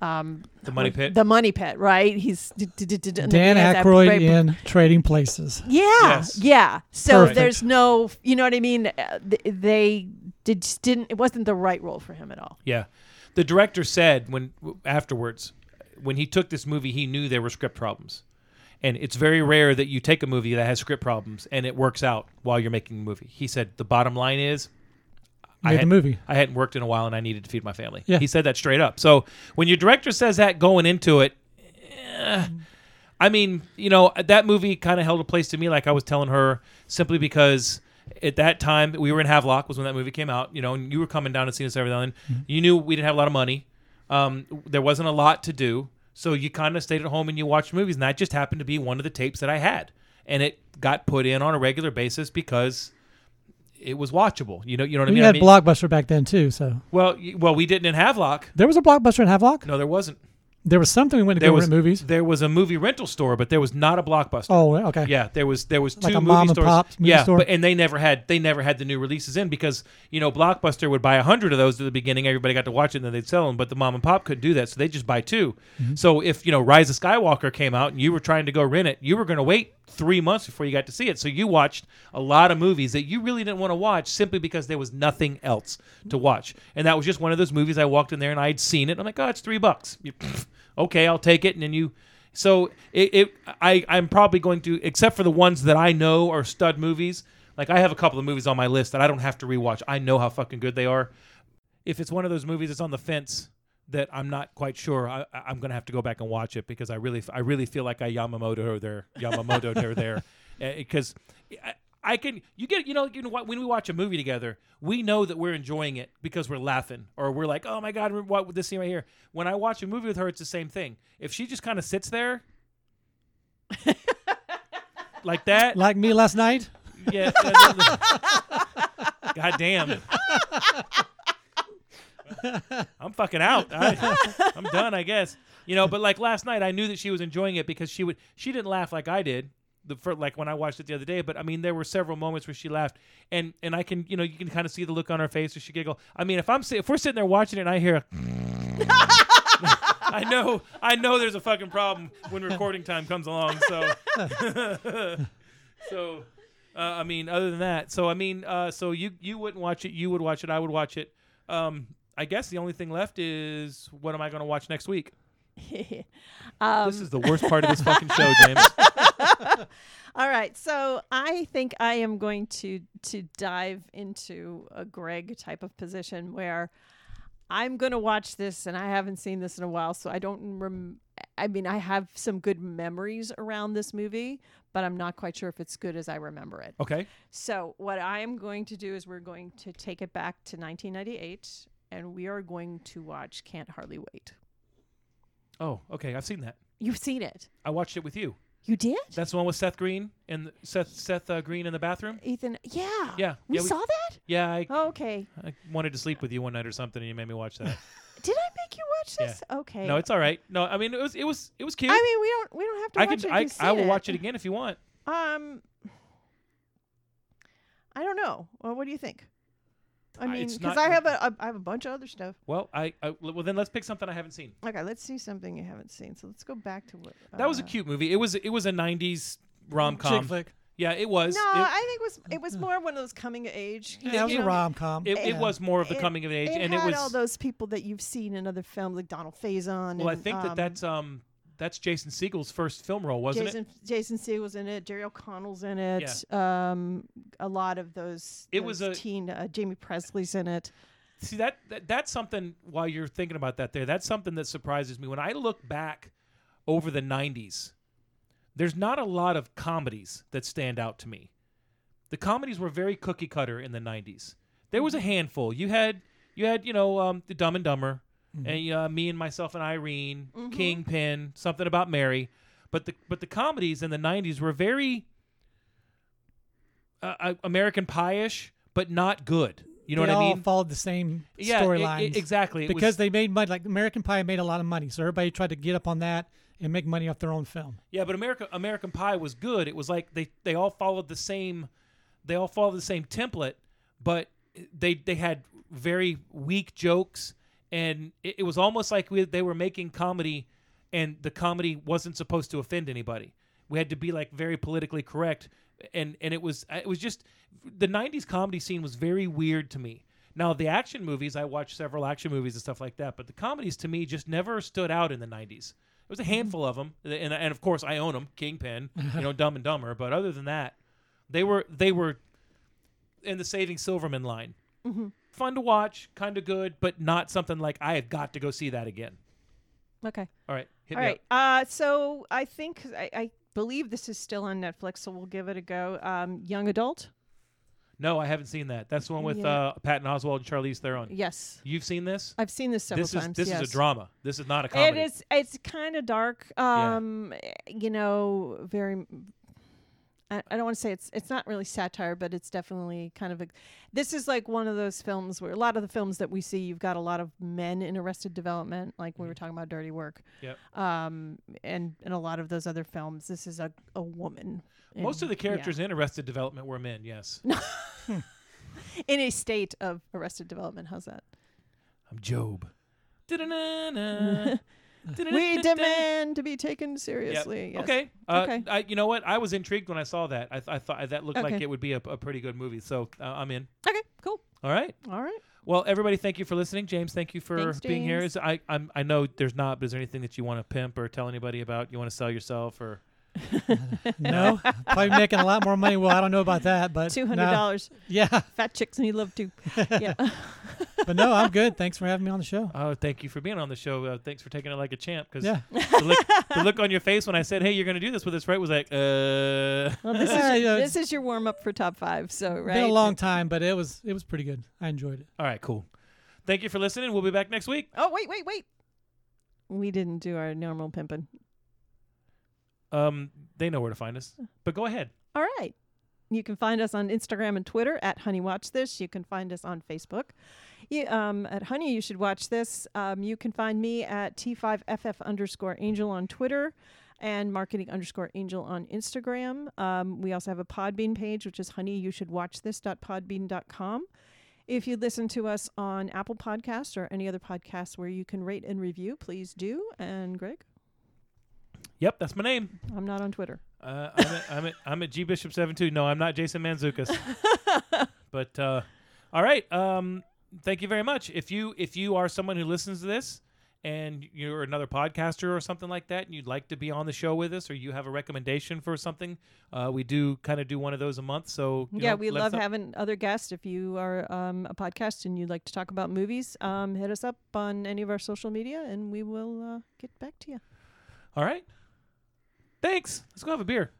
um the money pit. the money pit right he's d- d- d- d- Dan he has that Aykroyd in Trading Places. yeah Yes. yeah so Perfect. there's no you know what i mean Uh, th- they did just didn't it wasn't the right role for him at all Yeah, the director said when afterwards, when he took this movie, he knew there were script problems, and it's very rare that you take a movie that has script problems and it works out while you're making a movie. He said the bottom line is. I Made the had- movie. I hadn't worked in a while and I needed to feed my family. Yeah. He said that straight up. So when your director says that going into it, eh, I mean, you know, that movie kind of held a place to me, like I was telling her, simply because at that time we were in Havelock was when that movie came out. You know, and you were coming down to see us every now and then. You knew we didn't have a lot of money. Um, there wasn't a lot to do, so you kind of stayed at home and you watched movies, and that just happened to be one of the tapes that I had, and it got put in on a regular basis because it was watchable. You know, you know what I mean? I had mean- Blockbuster back then too, so well, y- well, we didn't in Havelock. there was a Blockbuster in Havelock. No, there wasn't. There was something we went to There go was rent movies. There was a movie rental store, but there was not a blockbuster. Oh, okay. Yeah, there was there was two Like a movie mom and stores. pop movie yeah, store? but and they never had they never had the new releases in because you know Blockbuster would buy a hundred of those at the beginning. Everybody got to watch it and then they'd sell them. But the mom and pop couldn't do that, so they just buy 2 Mm-hmm. So if you know Rise of Skywalker came out and you were trying to go rent it, you were going to wait three months before you got to see it. So you watched a lot of movies that you really didn't want to watch simply because there was nothing else to watch. And that was just one of those movies I walked in there and I'd seen it. I'm like, oh, it's three bucks. You- okay, I'll take it. And then you. So it, it I I'm probably going to except for the ones that I know are stud movies. Like I have a couple of movies on my list that I don't have to rewatch. I know how fucking good they are. If it's one of those movies that's on the fence that I'm not quite sure, I, I'm gonna have to go back and watch it because I really I really feel like I Yamamoto there Yamamoto there eh, there because eh, I, I can you get you know you know what when we watch a movie together we know that we're enjoying it because we're laughing or we're like oh my god what with this scene right here when I watch a movie with her it's the same thing if she just kind of sits there like that Like me last night. yeah. God damn. I'm fucking out. I, I'm done, I guess. You know, but like last night, I knew that she was enjoying it because she would. She didn't laugh like I did. The for, like when I watched it the other day, but I mean, there were several moments where she laughed, and and I can, you know, you can kind of see the look on her face or she giggle. I mean, if I'm si- if we're sitting there watching it and I hear, I know, I know, there's a fucking problem when recording time comes along. So, so, uh, I mean, other than that, so I mean, uh, so you you wouldn't watch it, you would watch it, I would watch it. Um, I guess the only thing left is what am I going to watch next week? um, this is the worst part of this fucking show, James. all right so i think i am going to to dive into a greg type of position where i'm going to watch this and i haven't seen this in a while so i don't rem- i mean i have some good memories around this movie but i'm not quite sure if it's good as i remember it Okay. So what I am going to do is we're going to take it back to 1998, and we are going to watch Can't Hardly Wait. Oh, okay. I've seen that. You've seen it. I watched it with you. You did, That's the one with Seth Green and Seth Seth uh, Green in the bathroom. Ethan? Yeah. Yeah. We yeah, saw that. Yeah, I, Oh, okay. I wanted to sleep with you one night or something, and you made me watch that. Did I make you watch this? Okay. no, it's all right. No, I mean it was it was it was cute. I mean, we don't we don't have to I watch could it. I I will seen watch it again if you want. Um, I don't know. Well, what do you think? I mean, it's because not- I have a, a I have a bunch of other stuff. Well, I, I well then let's pick something I haven't seen. Okay, let's see something you haven't seen. So let's go back to what. That was a uh, cute movie. It was it was a '90s rom Chick com. flick. Yeah, it was. No, it, I think it was it was more one of those coming of age. Yeah, it was you a know, rom com. it, it was more of the it- coming of age, It and had it was. all those people that you've seen in other films, like Donald Faison. well, I and, think that um, that's um that's Jason Segel's first film role, wasn't Jason it? Jason Jason Segel's in it. Jerry O'Connell's in it. Um, a lot of those. It was a- teen. Uh, Jaime Pressly's in it. See that, that that's something. While you're thinking about that, there, that's something that surprises me when I look back over the '90s. There's not a lot of comedies that stand out to me. The comedies were very cookie cutter in the '90s. There was a handful. You had you had you know um, the Dumb and Dumber, and uh, me and myself and Irene, Kingpin, something about Mary, but the but the comedies in the '90s were very uh, uh, American Pie-ish, but not good. You know they what I all mean? followed the same Yeah, i- i- storylines. exactly. It because was, they made money. Like American Pie made a lot of money, so everybody tried to get up on that and make money off their own film. yeah, but America American Pie was good. It was like they they all followed the same they all followed the same template, but they they had very weak jokes, and it, it was almost like we, they were making comedy, and the comedy wasn't supposed to offend anybody. We had to be like very politically correct, and and it was it was just the '90s comedy scene was very weird to me. Now the action movies, I watched several action movies and stuff like that, but the comedies to me just never stood out in the '90s. There was a handful of them, and, and of course I own them, Kingpin, you know, Dumb and Dumber. But other than that, they were they were in the Saving Silverman line. Mm-hmm. Fun to watch, kind of good, but not something like I have got to go see that again. Okay. All right, hit All right. Uh, so I think I, I believe this is still on Netflix, so we'll give it a go. Um, young adult. No, I haven't seen that. That's the one with Yeah. uh, Patton Oswalt and Charlize Theron. Yes, You've seen this? I've seen this several This is times. this yes. is a drama. This is not a comedy. It is. It's kind of dark. Um, you know, very. I, I don't want to say it's it's not really satire, but it's definitely kind of a. This is like one of those films where a lot of the films that we see, you've got a lot of men in Arrested Development, like Mm-hmm. we were talking about Dirty Work, Yep. um, and and a lot of those other films. This is a a woman. Most of the characters in Arrested Development were men. Yes, in a state of Arrested Development. How's that? I'm Job. We demand to be taken seriously. Yes. Okay. Uh, Okay. I, you know what? I was intrigued when I saw that. I, th- I thought that looked like it would be a, a pretty good movie. So uh, I'm in. Okay. Cool. All right. All right. Well, everybody, thank you for listening. James, thank you for Thanks, being here. Is I I'm, I know there's not, but is there anything that you want to pimp or tell anybody about? You want to sell yourself or? No, probably making a lot more money. Well, I don't know about that, but Two hundred no. dollars. Yeah, Fat chicks need love too. Yeah. but no, I'm good. Thanks for having me on the show. Oh, thank you for being on the show. Uh, thanks for taking it like a champ. Because Yeah, the, look, the look on your face when I said, "Hey, you're going to do this with us," right? Was like, uh. Well, this is yeah, this is your warm up for top five. So right. been a long time, but it was it was pretty good. I enjoyed it. All right, cool. Thank you for listening. We'll be back next week. Oh wait, wait, wait. We didn't do our normal pimping. Um, they know where to find us, but go ahead. All right. You can find us on Instagram and Twitter at Honey Watch This. You can find us on Facebook. You, um, at Honey, you should watch this. Um, you can find me at T5FF underscore angel on Twitter and marketing underscore angel on Instagram. Um, we also have a Podbean page, which is honey, you should watch this.podbean.com. If you listen to us on Apple Podcasts or any other podcasts where you can rate and review, please do. And Greg, Yep, that's my name. I'm not on Twitter. Uh, I'm at, I'm at I'm at G Bishop seven two. No, I'm not Jason Mantzoukas. but uh, all right. Um, thank you very much. If you if you are someone who listens to this and you're another podcaster or something like that, and you'd like to be on the show with us, or you have a recommendation for something, uh, we do kind of do one of those a month. So yeah, know, we love having other guests. If you are um, a podcast and you'd like to talk about movies, um, hit us up on any of our social media, and we will uh, get back to you. All right. Thanks. Let's go have a beer.